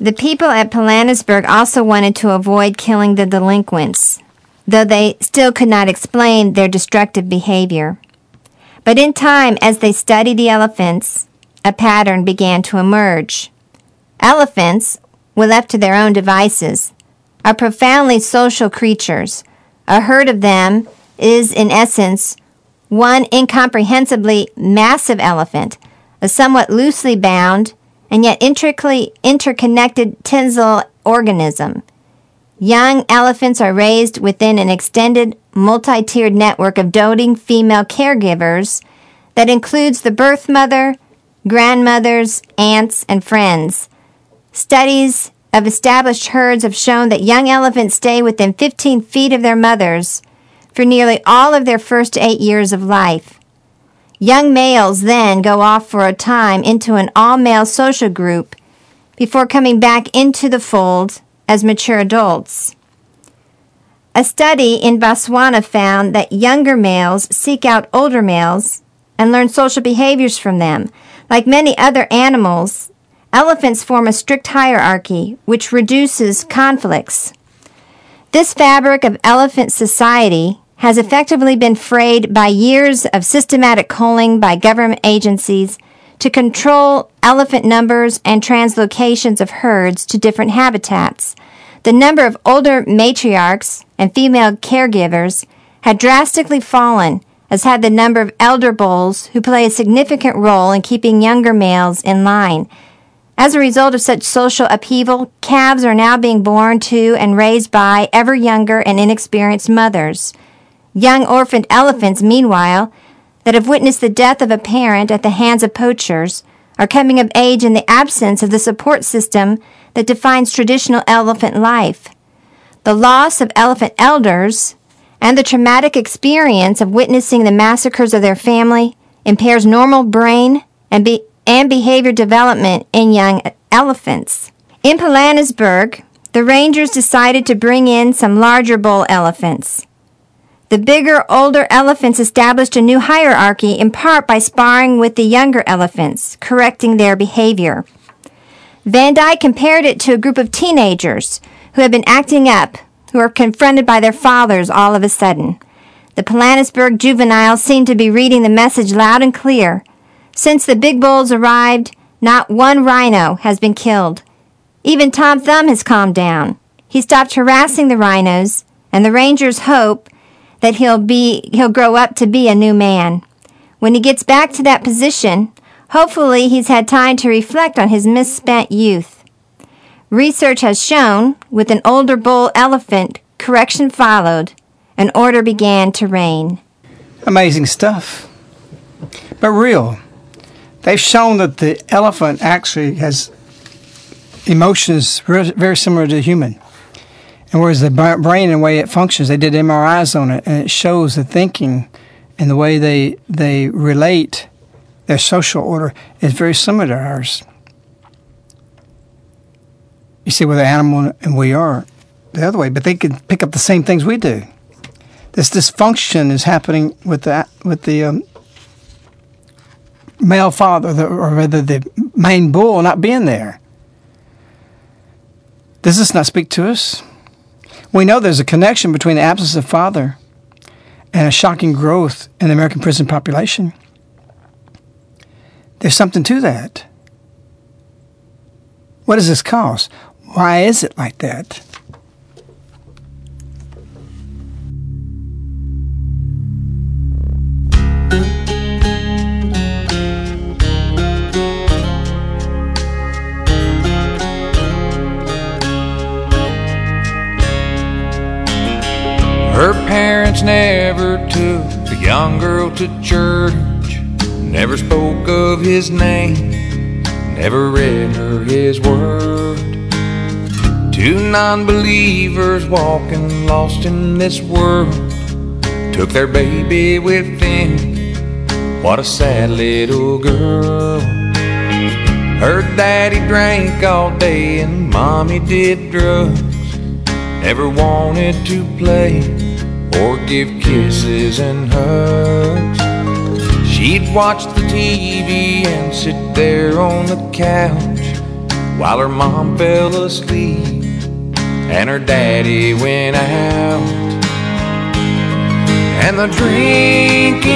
The people at Pilanesberg also wanted to avoid killing the delinquents, though they still could not explain their destructive behavior. But in time, as they studied the elephants, a pattern began to emerge. Elephants, when left to their own devices, are profoundly social creatures. A herd of them is, in essence, one incomprehensibly massive elephant, a somewhat loosely bound and yet intricately interconnected tensile organism. Young elephants are raised within an extended, multi tiered network of doting female caregivers that includes the birth mother, grandmothers, aunts, and friends. Studies of established herds have shown that young elephants stay within 15 feet of their mothers for nearly all of their first eight years of life. Young males then go off for a time into an all male social group before coming back into the fold as mature adults. A study in Botswana found that younger males seek out older males and learn social behaviors from them. Like many other animals, elephants form a strict hierarchy which reduces conflicts. This fabric of elephant society has effectively been frayed by years of systematic culling by government agencies to control elephant numbers and translocations of herds to different habitats. The number of older matriarchs and female caregivers had drastically fallen, as had the number of elder bulls who play a significant role in keeping younger males in line. As a result of such social upheaval, calves are now being born to and raised by ever younger and inexperienced mothers. Young orphaned elephants, meanwhile, that have witnessed the death of a parent at the hands of poachers, are coming of age in the absence of the support system that defines traditional elephant life. The loss of elephant elders and the traumatic experience of witnessing the massacres of their family impairs normal brain and, be- and behavior development in young elephants. In Pilanesberg, the rangers decided to bring in some larger bull elephants. The bigger, older elephants established a new hierarchy in part by sparring with the younger elephants, correcting their behavior. Van Dyk compared it to a group of teenagers who have been acting up, who are confronted by their fathers all of a sudden. The Pilanesberg juveniles seem to be reading the message loud and clear. Since the big bulls arrived, not one rhino has been killed. Even Tom Thumb has calmed down. He stopped harassing the rhinos, and the rangers hope that he'll be he'll grow up to be a new man. When he gets back to that position, hopefully he's had time to reflect on his misspent youth. Research has shown with an older bull elephant, correction followed, and order began to reign. Amazing stuff. But real. They've shown that the elephant actually has emotions very similar to human. And whereas the brain and the way it functions, they did MRIs on it, and it shows the thinking and the way they they relate, their social order is very similar to ours. You see, we're the animal and we are the other way, but they can pick up the same things we do. This dysfunction is happening with the with the um, male father, the, or rather the main bull, not being there. Does this not speak to us? We know there's a connection between the absence of father and a shocking growth in the American prison population. There's something to that. What does this cause? Why is it like that? Her parents never took the young girl to church, never spoke of his name, never read her his word. Two non believers walking lost in this world took their baby with them. What a sad little girl. Her daddy drank all day and mommy did drugs. Never wanted to play or give kisses and hugs. She'd watch the TV and sit there on the couch while her mom fell asleep and her daddy went out. And the drinking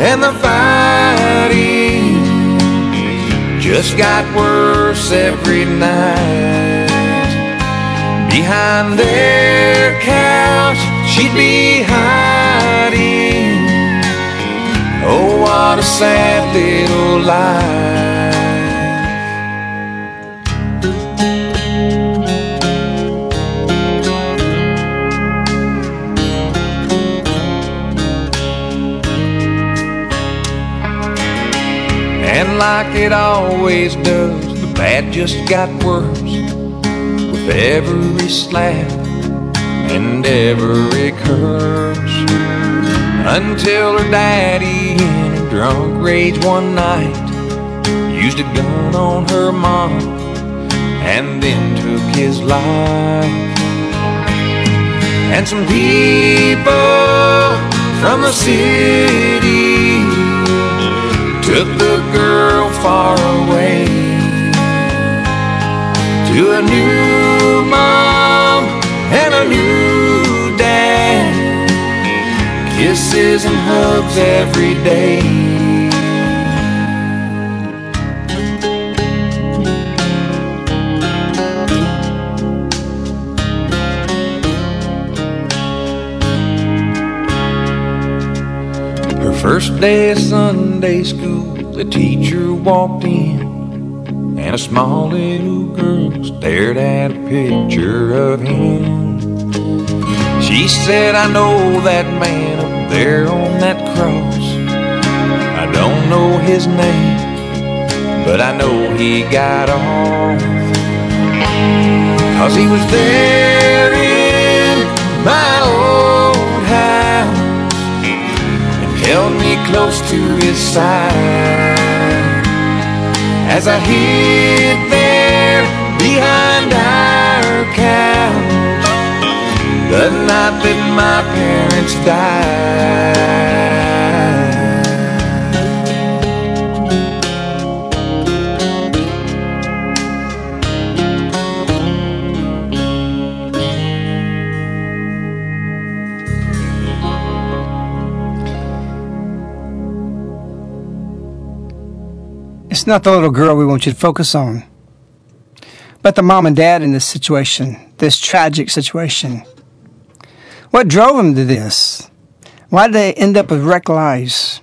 and the fighting just got worse every night. Behind their couch she'd be hiding. Oh, what a sad little life. And like it always does, the bad just got worse with every slap and every curse. Until her daddy in a drunk rage one night used a gun on her mom and then took his life. And some people from the city took the girl far away to a new mom and a new dad. Kisses and hugs every day. Her first day of Sunday school, the teacher walked in, a small little girl stared at a picture of him. She said, I know that man up there on that cross. I don't know his name, but I know he got off. Cause he was there in my old house and held me close to his side as I hid there behind our couch. the night that my parents died. Not the little girl we want you to focus on, but the mom and dad in this situation, this tragic situation. What drove them to this? Why did they end up with wrecked lives?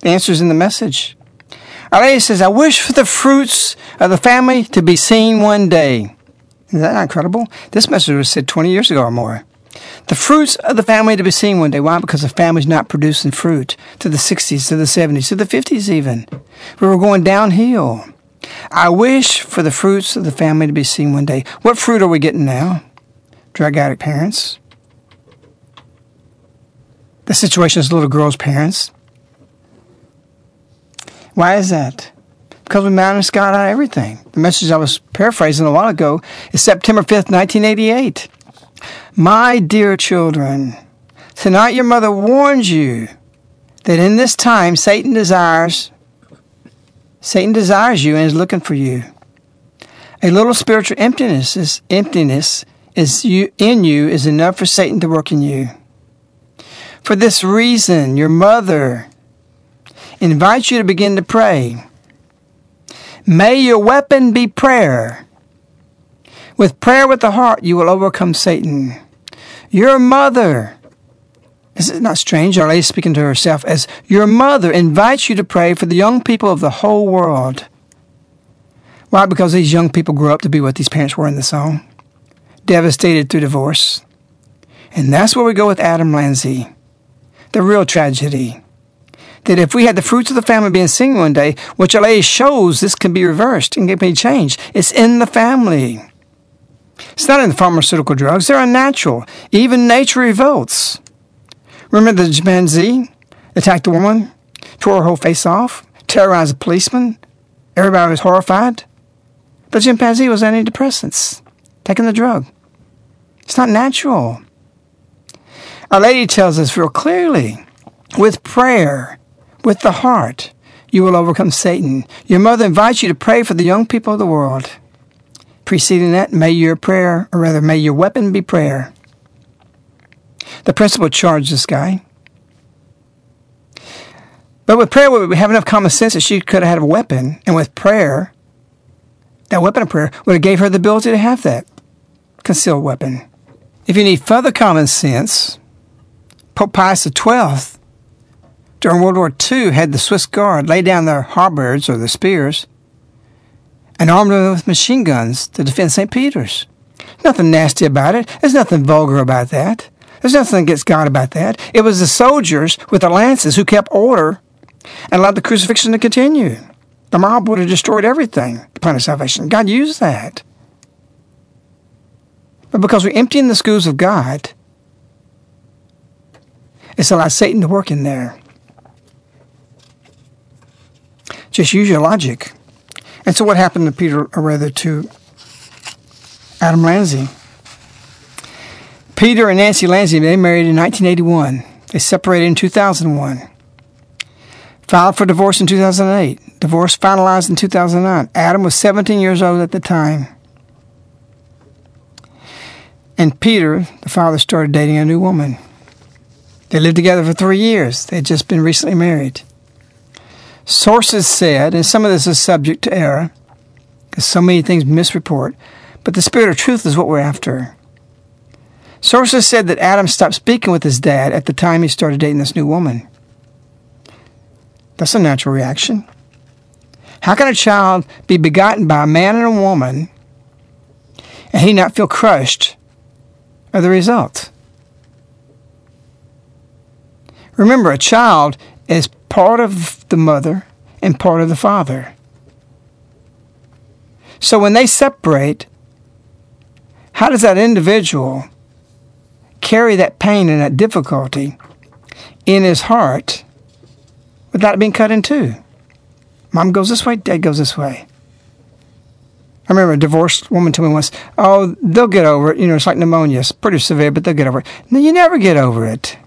The answer is in the message. Our Lady says, I wish for the fruits of the family to be seen one day. Is that not incredible? This message was said 20 years ago or more. The fruits of the family to be seen one day. Why? Because the family's not producing fruit to the 60s, to the 70s, to the 50s even. We were going downhill. I wish for the fruits of the family to be seen one day. What fruit are we getting now? Drug addict parents. The situation is little girl's parents. Why is that? Because we managed God on everything. The message I was paraphrasing a while ago is September 5th, 1988. My dear children, tonight your mother warns you that in this time Satan desires Satan desires you and is looking for you. A little spiritual emptiness is emptiness is you, in you is enough for Satan to work in you. For this reason, your mother invites you to begin to pray. May your weapon be prayer. With prayer with the heart, you will overcome Satan. Your mother, is it not strange? Our Lady speaking to herself as your mother invites you to pray for the young people of the whole world. Why? Because these young people grew up to be what these parents were in the song devastated through divorce. And that's where we go with Adam Lanza. The real tragedy. That if we had the fruits of the family being seen one day, which LA shows this can be reversed and can be changed. It's in the family. It's not in the pharmaceutical drugs. They're unnatural. Even nature revolts. Remember the chimpanzee attacked a woman, tore her whole face off, terrorized a policeman? Everybody was horrified. The chimpanzee was antidepressants, taking the drug. It's not natural. Our Lady tells us real clearly with prayer, with the heart, you will overcome Satan. Your mother invites you to pray for the young people of the world. Preceding that, may your prayer, or rather, may your weapon be prayer. The principal charged this guy. But with prayer, we have enough common sense that she could have had a weapon, and with prayer, that weapon of prayer would have gave her the ability to have that concealed weapon. If you need further common sense, Pope Pius XII, during World War II, had the Swiss Guard lay down their halberds or their spears and armed them with machine guns to defend St. Peter's. Nothing nasty about it. There's nothing vulgar about that. There's nothing against God about that. It was the soldiers with the lances who kept order and allowed the crucifixion to continue. The mob would have destroyed everything the plan of salvation. God used that. But because we're emptying the schools of God, it's allowed Satan to work in there. Just use your logic. And so what happened to Peter, or rather to Adam Lanza? Peter and Nancy Lanza, they married in 1981. They separated in 2001. Filed for divorce in 2008. Divorce finalized in 2009. Adam was 17 years old at the time. And Peter, the father, started dating a new woman. They lived together for three years. They had just been recently married. Sources said, and some of this is subject to error, because so many things misreport, but the spirit of truth is what we're after. Sources said that Adam stopped speaking with his dad at the time he started dating this new woman. That's a natural reaction. How can a child be begotten by a man and a woman and he not feel crushed at the result? Remember, a child is part of the mother and part of the father. So when they separate, how does that individual carry that pain and that difficulty in his heart without it being cut in two? Mom goes this way, dad goes this way. I remember a divorced woman told me once, "Oh, they'll get over it. You know, it's like pneumonia. It's pretty severe, but they'll get over it." No, you never get over it.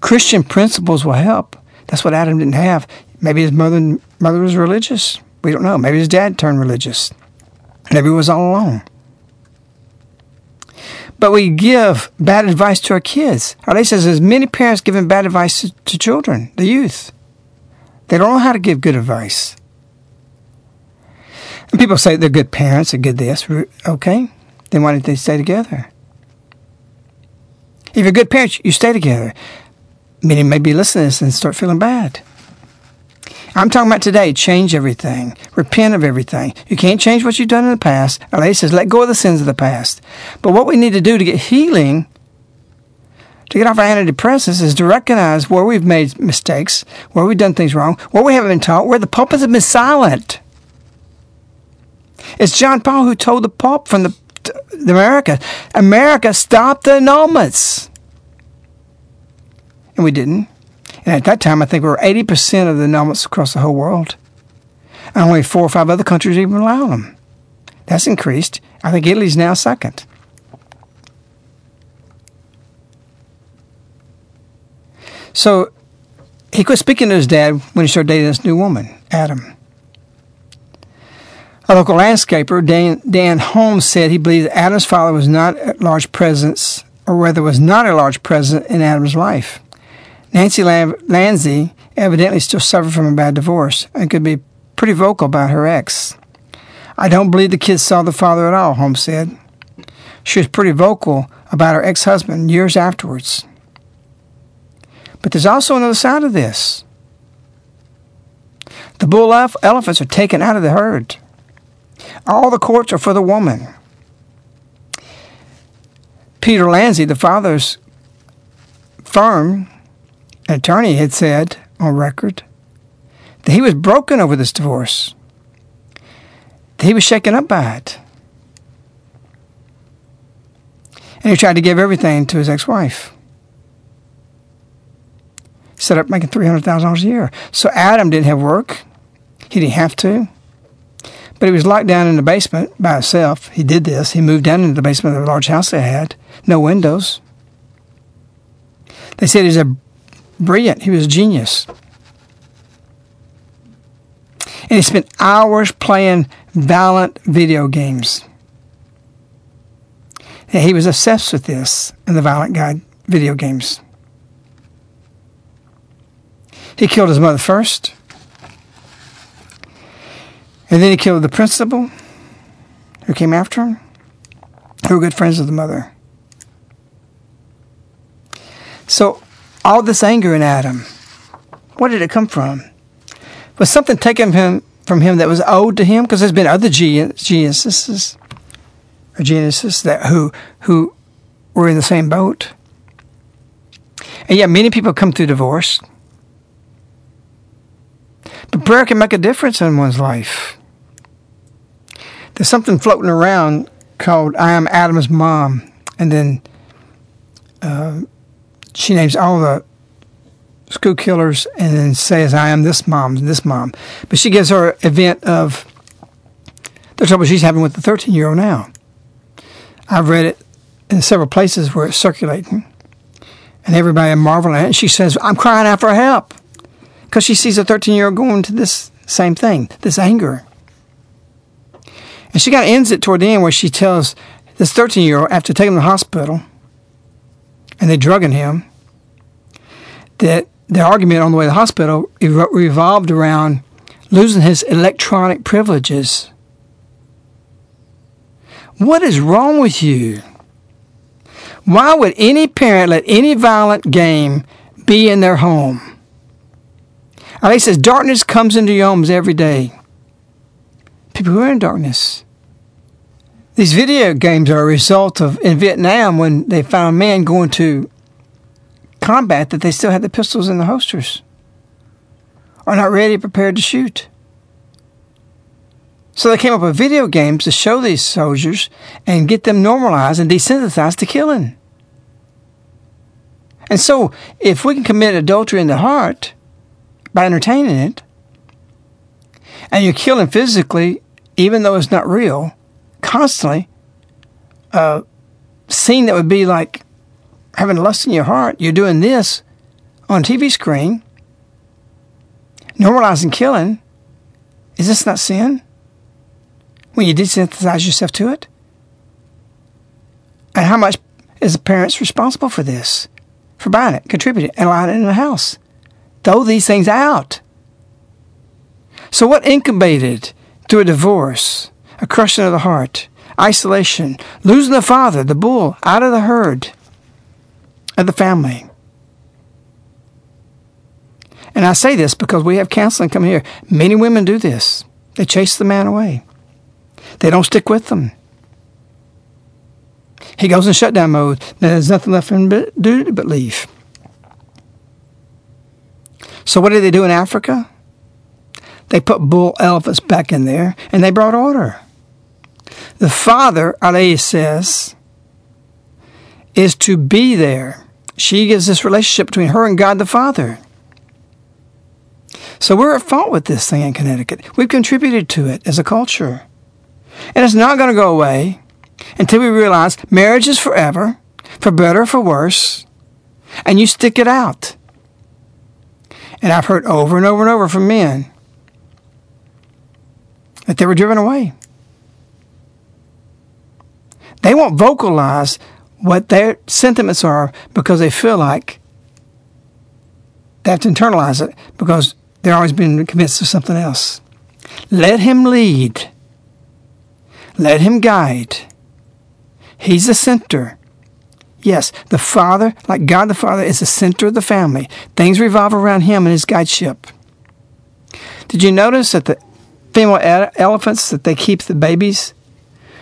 Christian principles will help. That's what Adam didn't have. Maybe his mother mother was religious. We don't know. Maybe his dad turned religious. Maybe he was all alone. But we give bad advice to our kids. Our lady says there's many parents giving bad advice to, children, the youth. They don't know how to give good advice. And people say they're good parents, they're good this. Okay, then why didn't they stay together? If you're good parents, you stay together. Many may be listening to this and start feeling bad. I'm talking about today. Change everything. Repent of everything. You can't change what you've done in the past. Lady says, let go of the sins of the past. But what we need to do to get healing, to get off our antidepressants, is to recognize where we've made mistakes, where we've done things wrong, where we haven't been taught, where the pulpits have been silent. It's John Paul who told the Pope from the, the America, America, stop the annulments. And we didn't. And at that time, I think we were 80% of the annulments across the whole world. And only four or five other countries even allow them. That's increased. I think Italy's now second. So he quit speaking to his dad when he started dating this new woman, Adam. A local landscaper, Dan, Dan Holmes, said he believed Adam's father was not a large presence, or rather was not a large presence in Adam's life. Nancy Lanza evidently still suffered from a bad divorce and could be pretty vocal about her ex. I don't believe the kids saw the father at all, Holmes said. She was pretty vocal about her ex husband years afterwards. But there's also another side of this. The bull elephants are taken out of the herd. All the courts are for the woman. Peter Lanza, the father's firm attorney, had said on record that he was broken over this divorce, that he was shaken up by it. And he tried to give everything to his ex wife. Set up making $300,000 a year. So Adam didn't have work. He didn't have to. But he was locked down in the basement by himself. He did this. He moved down into the basement of a large house they had, no windows. They said he was a brilliant. He was a genius. And he spent hours playing violent video games. And he was obsessed with this and the violent guide video games. He killed his mother first. And then he killed the principal who came after him, who were good friends with the mother. So, all this anger in Adam, where did it come from? Was something taken from him, from him that was owed to him? Because there's been other geniuses or geniuses that who who were in the same boat. And yet, many people come through divorce. But prayer can make a difference in one's life. There's something floating around called I Am Adam's Mom. And then uh, she names all the school killers and then says, I am this mom and this mom. But she gives her event of the trouble she's having with the 13 year old now. I've read it in several places where it's circulating. And everybody marveling at it. And she says, I'm crying out for help because she sees a 13 year old going to this same thing, this anger. And she kind of ends it toward the end where she tells this 13 year old, after taking him to the hospital and they drugging him, that the argument on the way to the hospital revolved around losing his electronic privileges. What is wrong with you? Why would any parent let any violent game be in their home? Ali says, darkness comes into your homes every day. People who are in darkness. These video games are a result of in Vietnam when they found men going to combat that they still had the pistols in the holsters, are not ready, prepared to shoot. So they came up with video games to show these soldiers and get them normalized and desensitized to killing. And so, if we can commit adultery in the heart, by entertaining it, and you're killing physically even though it's not real, constantly a scene that would be like having lust in your heart. You're doing this on TV screen, normalizing killing. Is this not sin? When you desensitize yourself to it? And how much is the parents responsible for this? For buying it, contributing, and allowing it in the house? Throw these things out. So, what incubated through a divorce, a crushing of the heart, isolation, losing the father, the bull, out of the herd of the family? And I say this because we have counseling coming here. Many women do this. They chase the man away. They don't stick with them. He goes in shutdown mode. There's nothing left for him to do but leave. So what did they do in Africa? They put bull elephants back in there and they brought order. The father, Ali says, is to be there. She gives this relationship between her and God the Father. So we're at fault with this thing in Connecticut. We've contributed to it as a culture. And it's not going to go away until we realize marriage is forever, for better or for worse, and you stick it out. And I've heard over and over and over from men that they were driven away. They won't vocalize what their sentiments are because they feel like they have to internalize it because they're always being convinced of something else. Let him lead. Let him guide. He's the center. Yes, the Father, like God the Father, is the center of the family. Things revolve around him and his guideship. Did you notice that the female elephants that they keep the babies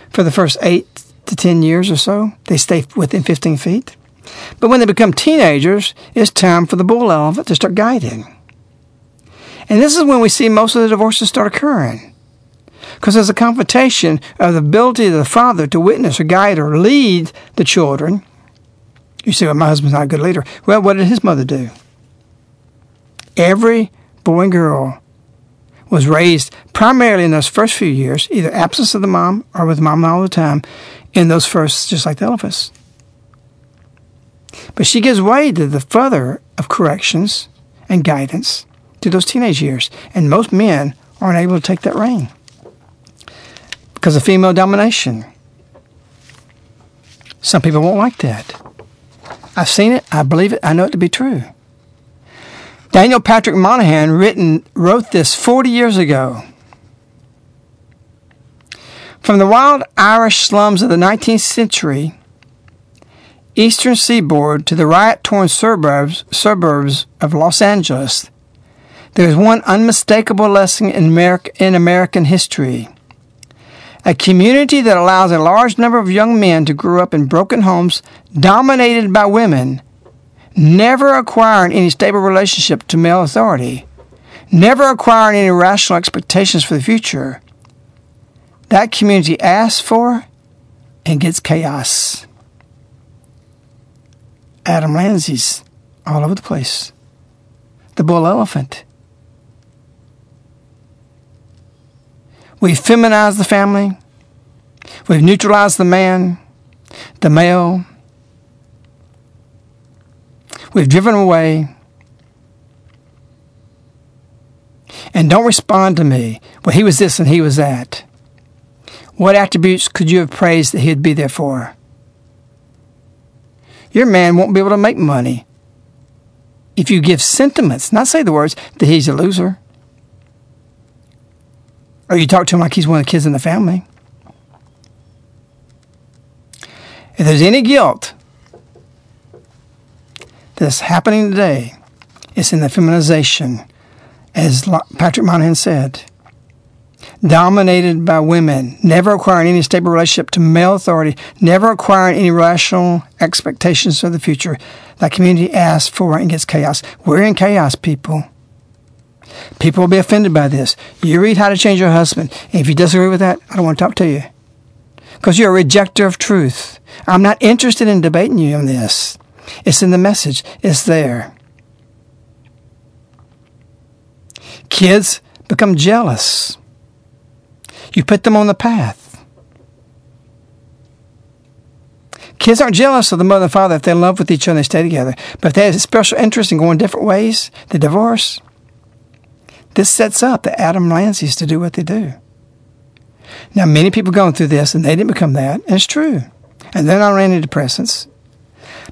for the first eight to ten years or so? They stay within 15 feet. But when they become teenagers, it's time for the bull elephant to start guiding. And this is when we see most of the divorces start occurring. Because there's a confrontation of the ability of the father to witness or guide or lead the children. You say, well, my husband's not a good leader. Well, what did his mother do? Every boy and girl was raised primarily in those first few years, either absence of the mom or with mom all the time, in those first, just like the elephants. But she gives way to the father of corrections and guidance to those teenage years. And most men aren't able to take that reign because of female domination. Some people won't like that. I've seen it, I believe it, I know it to be true. Daniel Patrick Moynihan written, wrote this 40 years ago. From the wild Irish slums of the 19th century, eastern seaboard to the riot torn suburbs, suburbs of Los Angeles, there is one unmistakable lesson in, America, in American history. A community that allows a large number of young men to grow up in broken homes dominated by women, never acquiring any stable relationship to male authority, never acquiring any rational expectations for the future. That community asks for and gets chaos. Adam Lanza's all over the place. The bull elephant. We've feminized the family. We've neutralized the man, the male. We've driven away. And don't respond to me. Well, he was this and he was that. What attributes could you have praised that he'd be there for? Your man won't be able to make money if you give sentiments, not say the words, that he's a loser. Or you talk to him like he's one of the kids in the family. If there's any guilt that's happening today, it's in the feminization, as Patrick Moynihan said. Dominated by women, never acquiring any stable relationship to male authority, never acquiring any rational expectations of the future. That community asks for and gets chaos. We're in chaos, people. People will be offended by this. You read How to Change Your Husband. And if you disagree with that, I don't want to talk to you. Because you're a rejecter of truth. I'm not interested in debating you on this. It's in the message, it's there. Kids become jealous. You put them on the path. Kids aren't jealous of the mother and father if they're in love with each other and they stay together. But if they have a special interest in going different ways, they divorce. This sets up the Adam Lanza's to do what they do. Now, many people going through this and they didn't become that, and it's true. And then I ran antidepressants.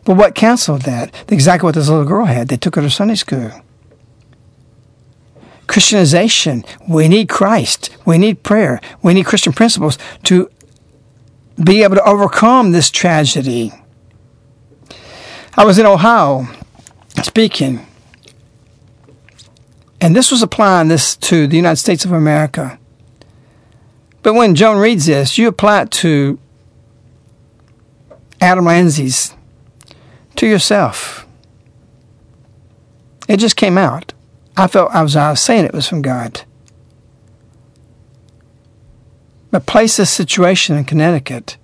But what canceled that? Exactly what this little girl had. They took her to Sunday school. Christianization. We need Christ. We need prayer. We need Christian principles to be able to overcome this tragedy. I was in Ohio speaking, and this was applying this to the United States of America. But when Joan reads this, you apply it to Adam Lanzas, to yourself. It just came out. I felt I was, I was saying it was from God. But place this situation in Connecticut.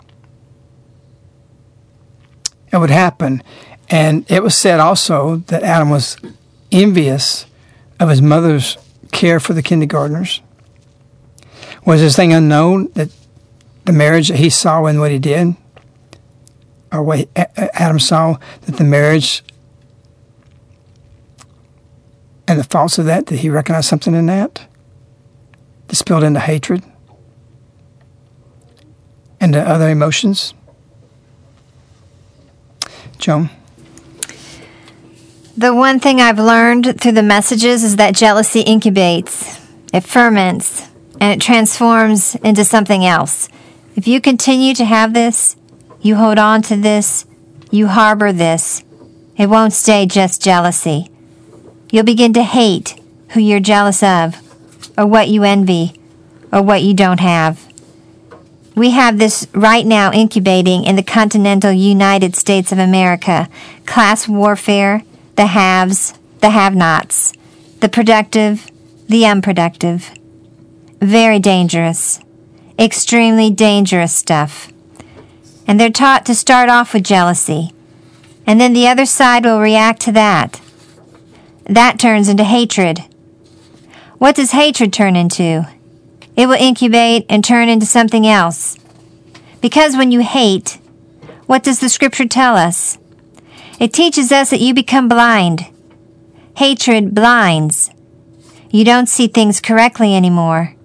It would happen. And it was said also that Adam was envious of his mother's care for the kindergartners. Was this thing unknown that the marriage that he saw and what he did, or what Adam saw that the marriage and the faults of that, did he recognize something in that? That spilled into hatred? and the other emotions? Joan? The one thing I've learned through the messages is that jealousy incubates, it ferments, and it transforms into something else. If you continue to have this, you hold on to this, you harbor this, it won't stay just jealousy. You'll begin to hate who you're jealous of, or what you envy, or what you don't have. We have this right now incubating in the continental United States of America class warfare, the haves, the have nots, the productive, the unproductive. Very dangerous, extremely dangerous stuff. And they're taught to start off with jealousy, and then the other side will react to that. That turns into hatred. What does hatred turn into? It will incubate and turn into something else. Because when you hate, what does the scripture tell us? It teaches us that you become blind. Hatred blinds. You don't see things correctly anymore.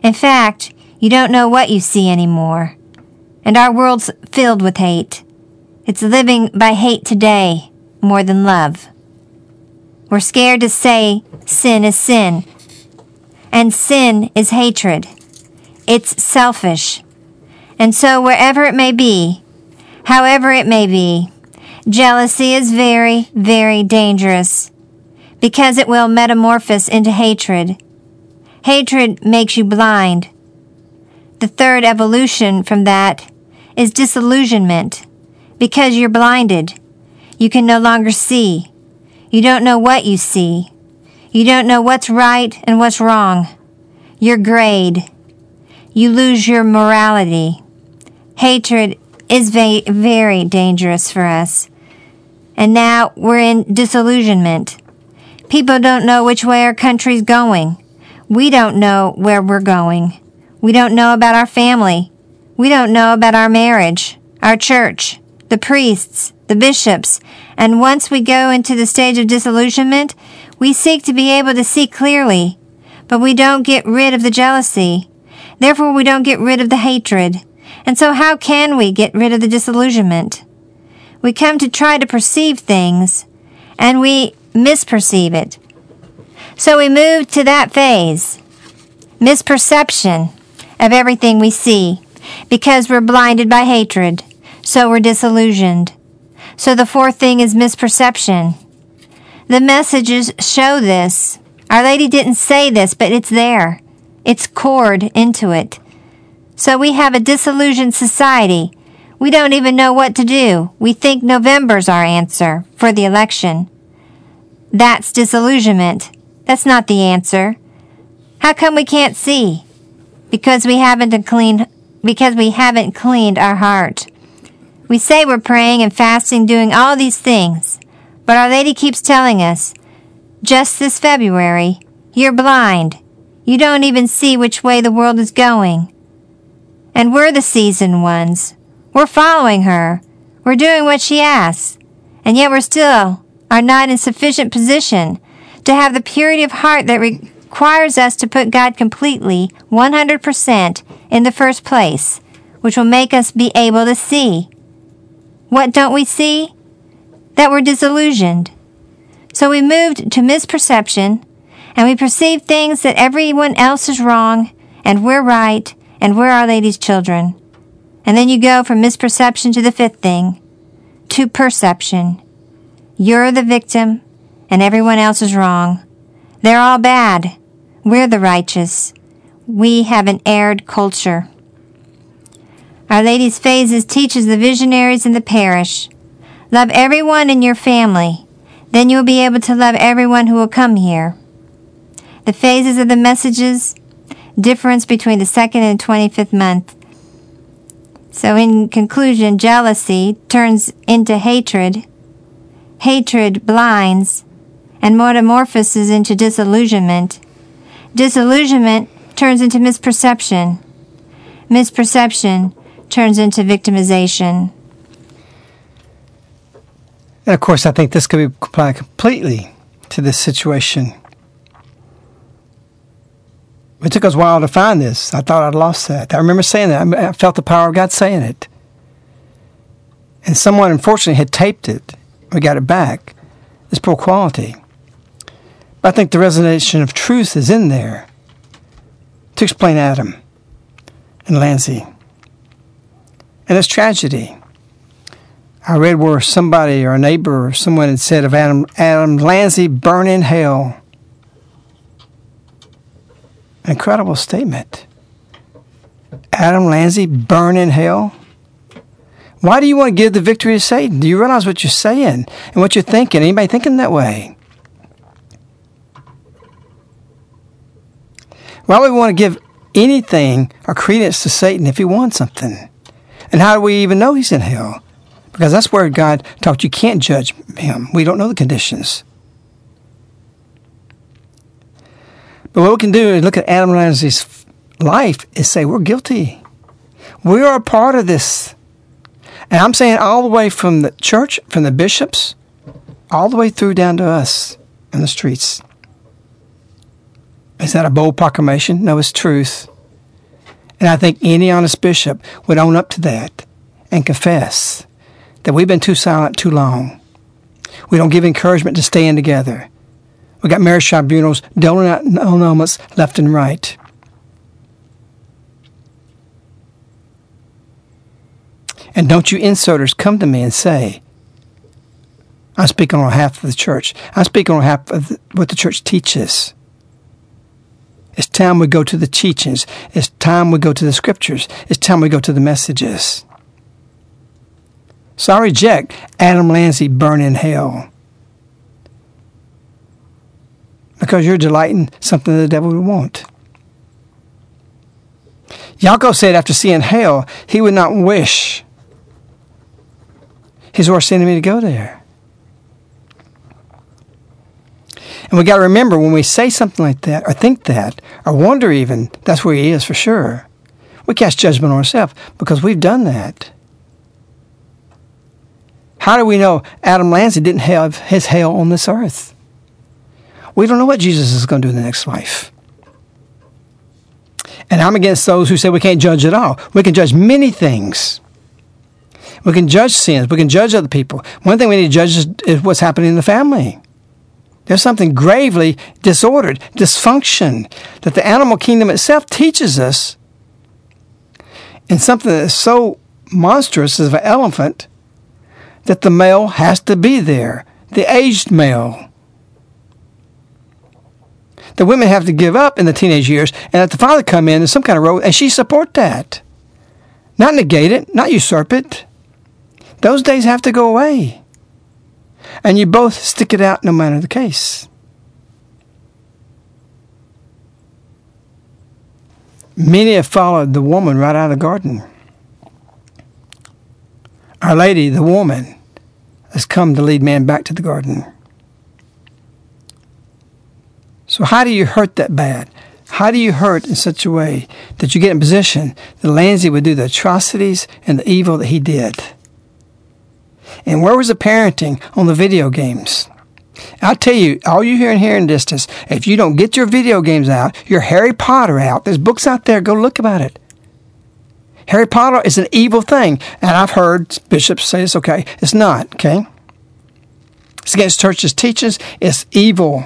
In fact, you don't know what you see anymore. And our world's filled with hate. It's living by hate today more than love. We're scared to say sin is sin and sin is hatred. It's selfish. And so, wherever it may be, however it may be, jealousy is very, very dangerous because it will metamorphose into hatred. Hatred makes you blind. The third evolution from that is disillusionment because you're blinded. You can no longer see. You don't know what you see. You don't know what's right and what's wrong. Your grade. You lose your morality. Hatred is very dangerous for us. And now we're in disillusionment. People don't know which way our country's going. We don't know where we're going. We don't know about our family. We don't know about our marriage, our church, the priests, the bishops. And once we go into the stage of disillusionment, we seek to be able to see clearly, but we don't get rid of the jealousy. Therefore, we don't get rid of the hatred. And so how can we get rid of the disillusionment? We come to try to perceive things, and we misperceive it. So we move to that phase, misperception of everything we see, because we're blinded by hatred, so we're disillusioned. So the fourth thing is misperception. The messages show this. Our Lady didn't say this, but it's there. It's cored into it. So we have a disillusioned society. We don't even know what to do. We think November's our answer for the election. That's disillusionment. That's not the answer. How come we can't see? Because we haven't cleaned because we haven't cleaned our heart. We say we're praying and fasting, doing all these things. But Our Lady keeps telling us, just this February, you're blind. You don't even see which way the world is going. And we're the seasoned ones. We're following her. We're doing what she asks. And yet we're still are not in sufficient position to have the purity of heart that requires us to put God completely, 100% in the first place, which will make us be able to see. What don't we see? That we're disillusioned. So we moved to misperception and we perceive things that everyone else is wrong and we're right and we're Our Lady's children. And then you go from misperception to the fifth thing, to perception. You're the victim and everyone else is wrong. They're all bad. We're the righteous. We have an erred culture. Our Lady's phases teaches the visionaries in the parish. Love everyone in your family. Then you'll be able to love everyone who will come here. The phases of the messages, difference between the second and 25th month. So in conclusion, jealousy turns into hatred. Hatred blinds and metamorphoses into disillusionment. Disillusionment turns into misperception. Misperception turns into victimization. And of course, I think this could be applied completely to this situation. It took us a while to find this. I thought I'd lost that. I remember saying that. I felt the power of God saying it. And someone, unfortunately, had taped it. We got it back. It's poor quality. But I think the resonation of truth is in there to explain Adam and Lanza. And it's tragedy. I read where somebody or a neighbor or someone had said of Adam, Adam Lanza, burn in hell. Incredible statement. Adam Lanza, burn in hell? Why do you want to give the victory to Satan? Do you realize what you're saying and what you're thinking? Anybody thinking that way? Why would we want to give anything or credence to Satan if he wants something? And how do we even know he's in hell? Because that's where God taught You can't judge him. We don't know the conditions. But what we can do is look at Adam Lanza's life is say we're guilty. We are a part of this. And I'm saying all the way from the church, from the bishops, all the way through down to us in the streets. Is that a bold proclamation? No, it's truth. And I think any honest bishop would own up to that and confess that we've been too silent too long. We don't give encouragement to stand together. We got marriage tribunals doling out annulments left and right. And don't you inserters come to me and say, I'm speaking on half of the church. I'm speaking on half of what the church teaches. It's time we go to the teachings. It's time we go to the scriptures. It's time we go to the messages. So I reject Adam Lanza burn in hell. Because you're delighting something the devil would want. Jakov said after seeing hell, he would not wish his worst enemy to go there. And we got to remember when we say something like that, or think that, or wonder even, that's where he is for sure. We cast judgment on ourselves because we've done that. How do we know Adam Lanza didn't have his hell on this earth? We don't know what Jesus is going to do in the next life. And I'm against those who say we can't judge at all. We can judge many things. We can judge sins. We can judge other people. One thing we need to judge is, is what's happening in the family. There's something gravely disordered, dysfunction that the animal kingdom itself teaches us. And something that's so monstrous as an elephant that the male has to be there, the aged male. The women have to give up in the teenage years and let the father come in in some kind of role, and she support that. Not negate it, not usurp it. Those days have to go away and you both stick it out no matter the case. Many have followed the woman right out of the garden. Our Lady, the woman, has come to lead man back to the garden. So, how do you hurt that bad? How do you hurt in such a way that you get in position that Lansing would do the atrocities and the evil that he did? And where was the parenting on the video games? I'll tell you, all you hear in distance, if you don't get your video games out, your Harry Potter out, there's books out there, go look about it. Harry Potter is an evil thing. And I've heard bishops say it's okay. It's not, okay? It's against church's teachings. It's evil.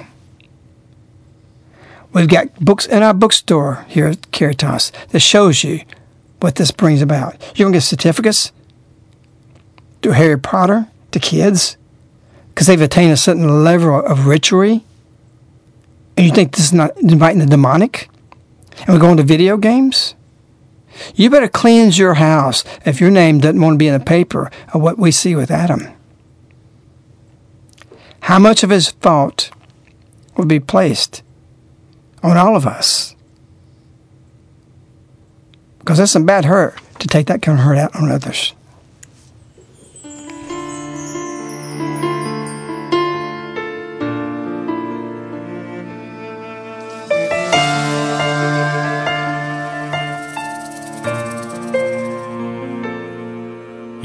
We've got books in our bookstore here at Caritas that shows you what this brings about. You're going to get certificates to Harry Potter to kids because they've attained a certain level of ritual. And you think this is not inviting the demonic? And we're going to video games? You better cleanse your house if your name doesn't want to be in the paper of what we see with Adam. How much of his fault will be placed on all of us? Because that's some bad hurt to take that kind of hurt out on others.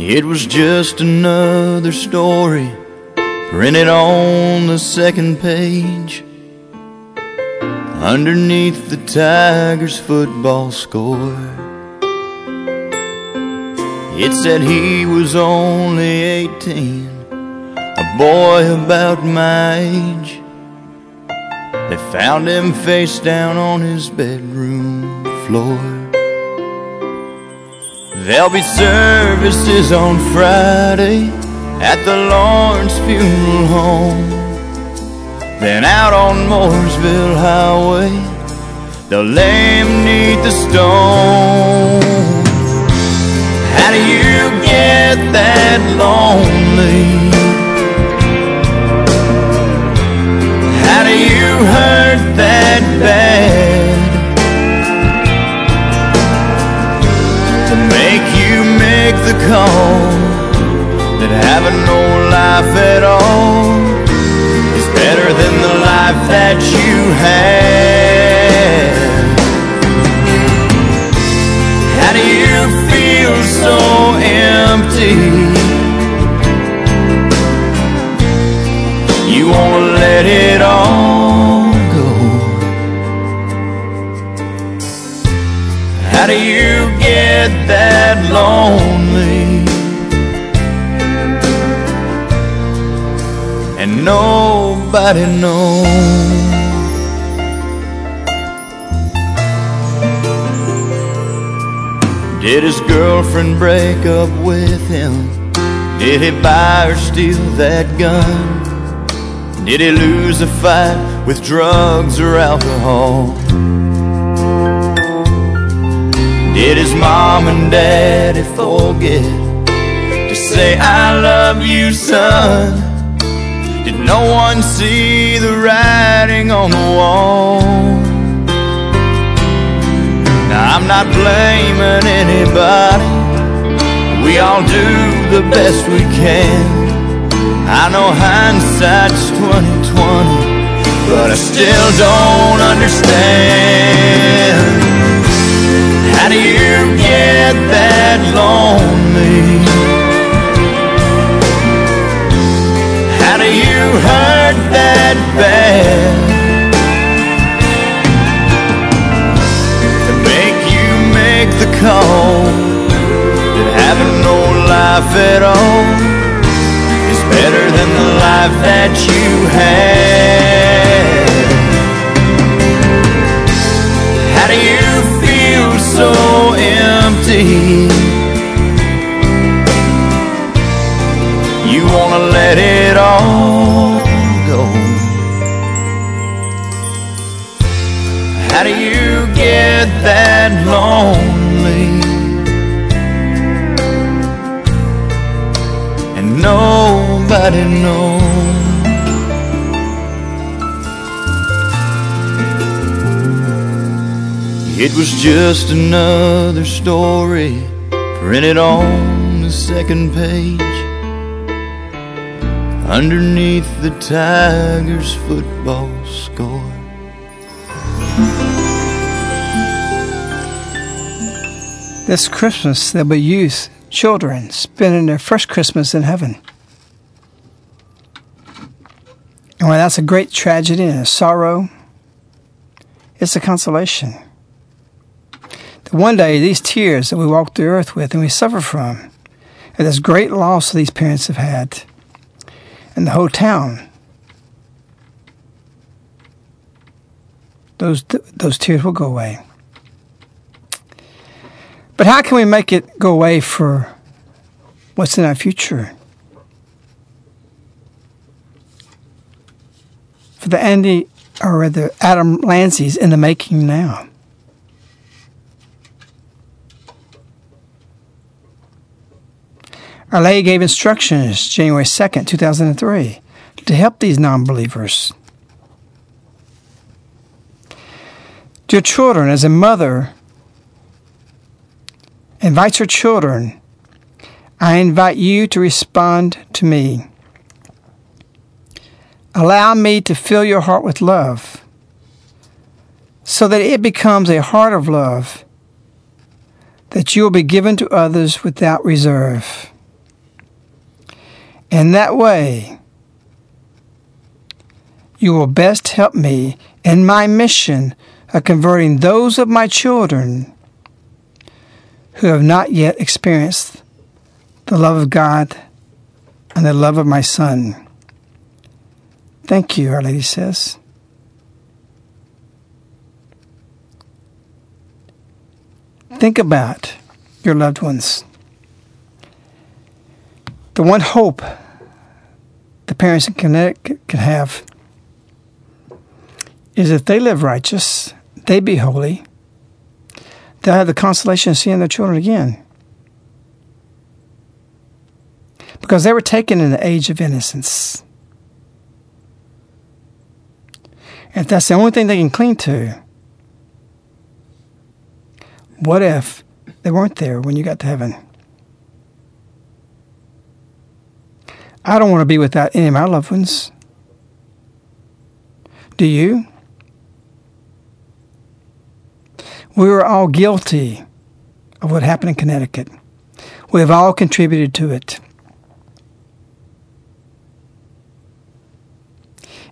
It was just another story printed on the second page underneath the Tigers football score. It said he was only 18, a boy about my age. They found him face down on his bedroom floor. There'll be services on Friday at the Lawrence Funeral Home. Then out on Mooresville Highway, they'll lay him neath the stone. How do you get that lonely? How do you hurt that bad? The call that having no life at all is better than the life that you had. How do you feel so empty? Nobody knows Did his girlfriend break up with him? Did he buy or steal that gun? Did he lose a fight with drugs or alcohol? Did his mom and daddy forget to say I love you, son? No one see the writing on the wall? I'm not blaming anybody. We all do the best we can. I know hindsight's 2020, but I still don't understand. How do you get that lonely? You hurt that bad? To make you make the call that having no life at all is better than the life that you had. How do you feel so empty? Wanna let it all go. How do you get that lonely? And nobody knows. It was just another story printed on the second page underneath the Tigers football score. This Christmas, there'll be youth, children, spending their first Christmas in heaven. And while that's a great tragedy and a sorrow, it's a consolation. That one day, these tears that we walk the earth with and we suffer from, and this great loss that these parents have had, and the whole town, those, those tears will go away. But how can we make it go away for what's in our future? For the Andy, or rather Adam Lanza's in the making now. Lady gave instructions January 2nd, 2003, to help these non believers. Dear children, as a mother invites her children, I invite you to respond to me. Allow me to fill your heart with love so that it becomes a heart of love that you will be given to others without reserve. In that way, you will best help me in my mission of converting those of my children who have not yet experienced the love of God and the love of my Son. Thank you, Our Lady says. Think about your loved ones. The one hope the parents in Connecticut can have is if they live righteous, they be holy, they'll have the consolation of seeing their children again. Because they were taken in the age of innocence. And if that's the only thing they can cling to, what if they weren't there when you got to heaven? I don't want to be without any of my loved ones. Do you? We were all guilty of what happened in Connecticut. We have all contributed to it.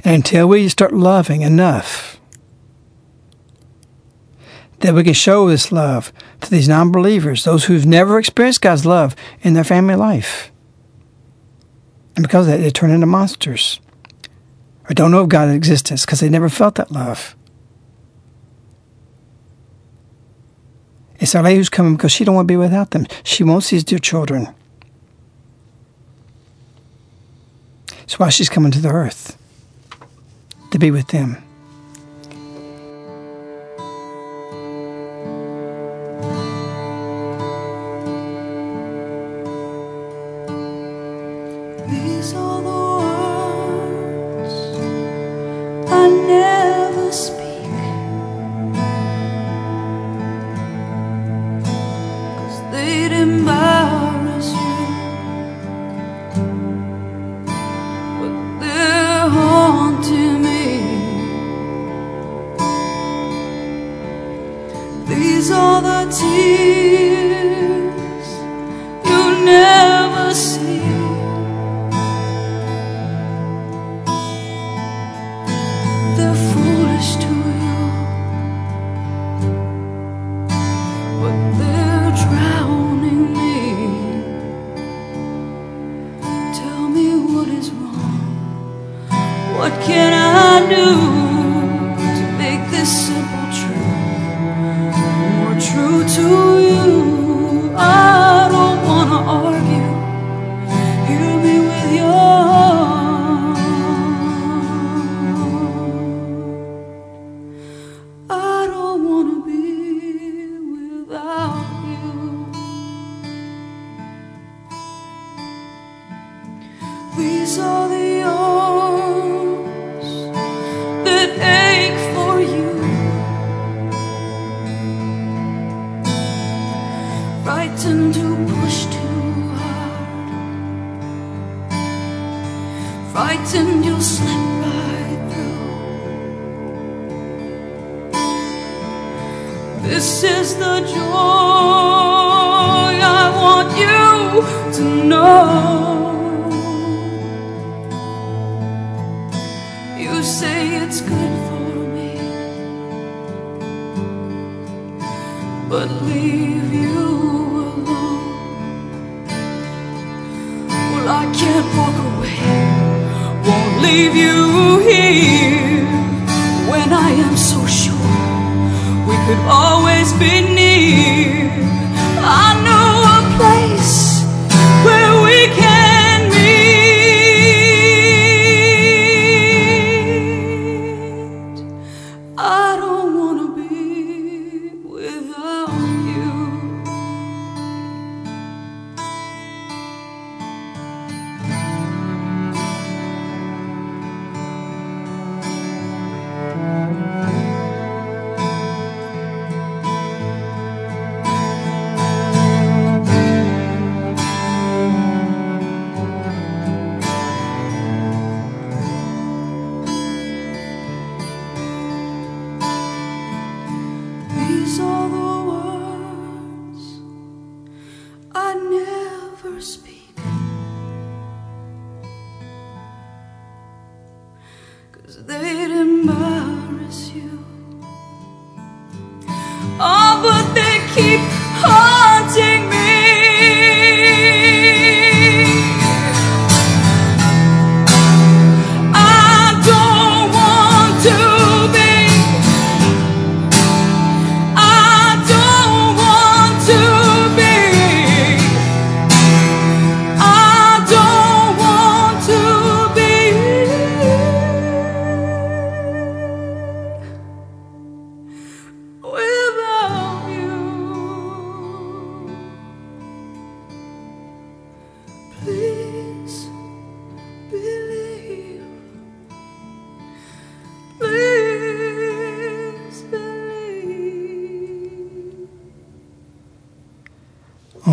And until we start loving enough that we can show this love to these non believers, those who've never experienced God's love in their family life. And because of that, they turn into monsters or don't know of God's existence because they never felt that love. It's Lady who's coming because she don't want to be without them. She wants these dear children. That's why she's coming to the earth to be with them. Are the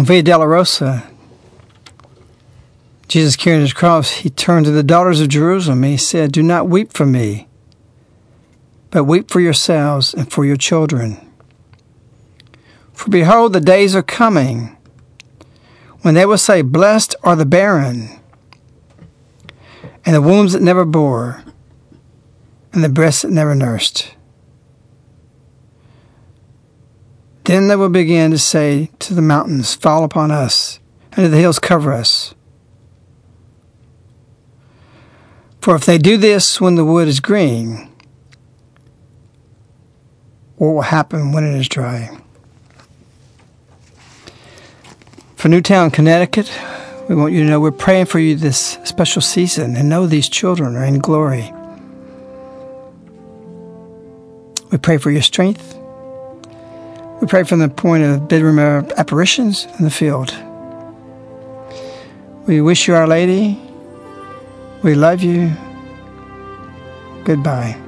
Via Rosa, Jesus carrying his cross, he turned to the daughters of Jerusalem and he said, Do not weep for me, but weep for yourselves and for your children. For behold, the days are coming when they will say, Blessed are the barren, and the wombs that never bore, and the breasts that never nursed. Then they will begin to say to the mountains, Fall upon us, and to the hills, cover us. For if they do this when the wood is green, what will happen when it is dry? For Newtown, Connecticut, we want you to know we're praying for you this special season and know these children are in glory. We pray for your strength. We pray from the point of bedroom apparitions in the field. We wish you Our Lady. We love you. Goodbye.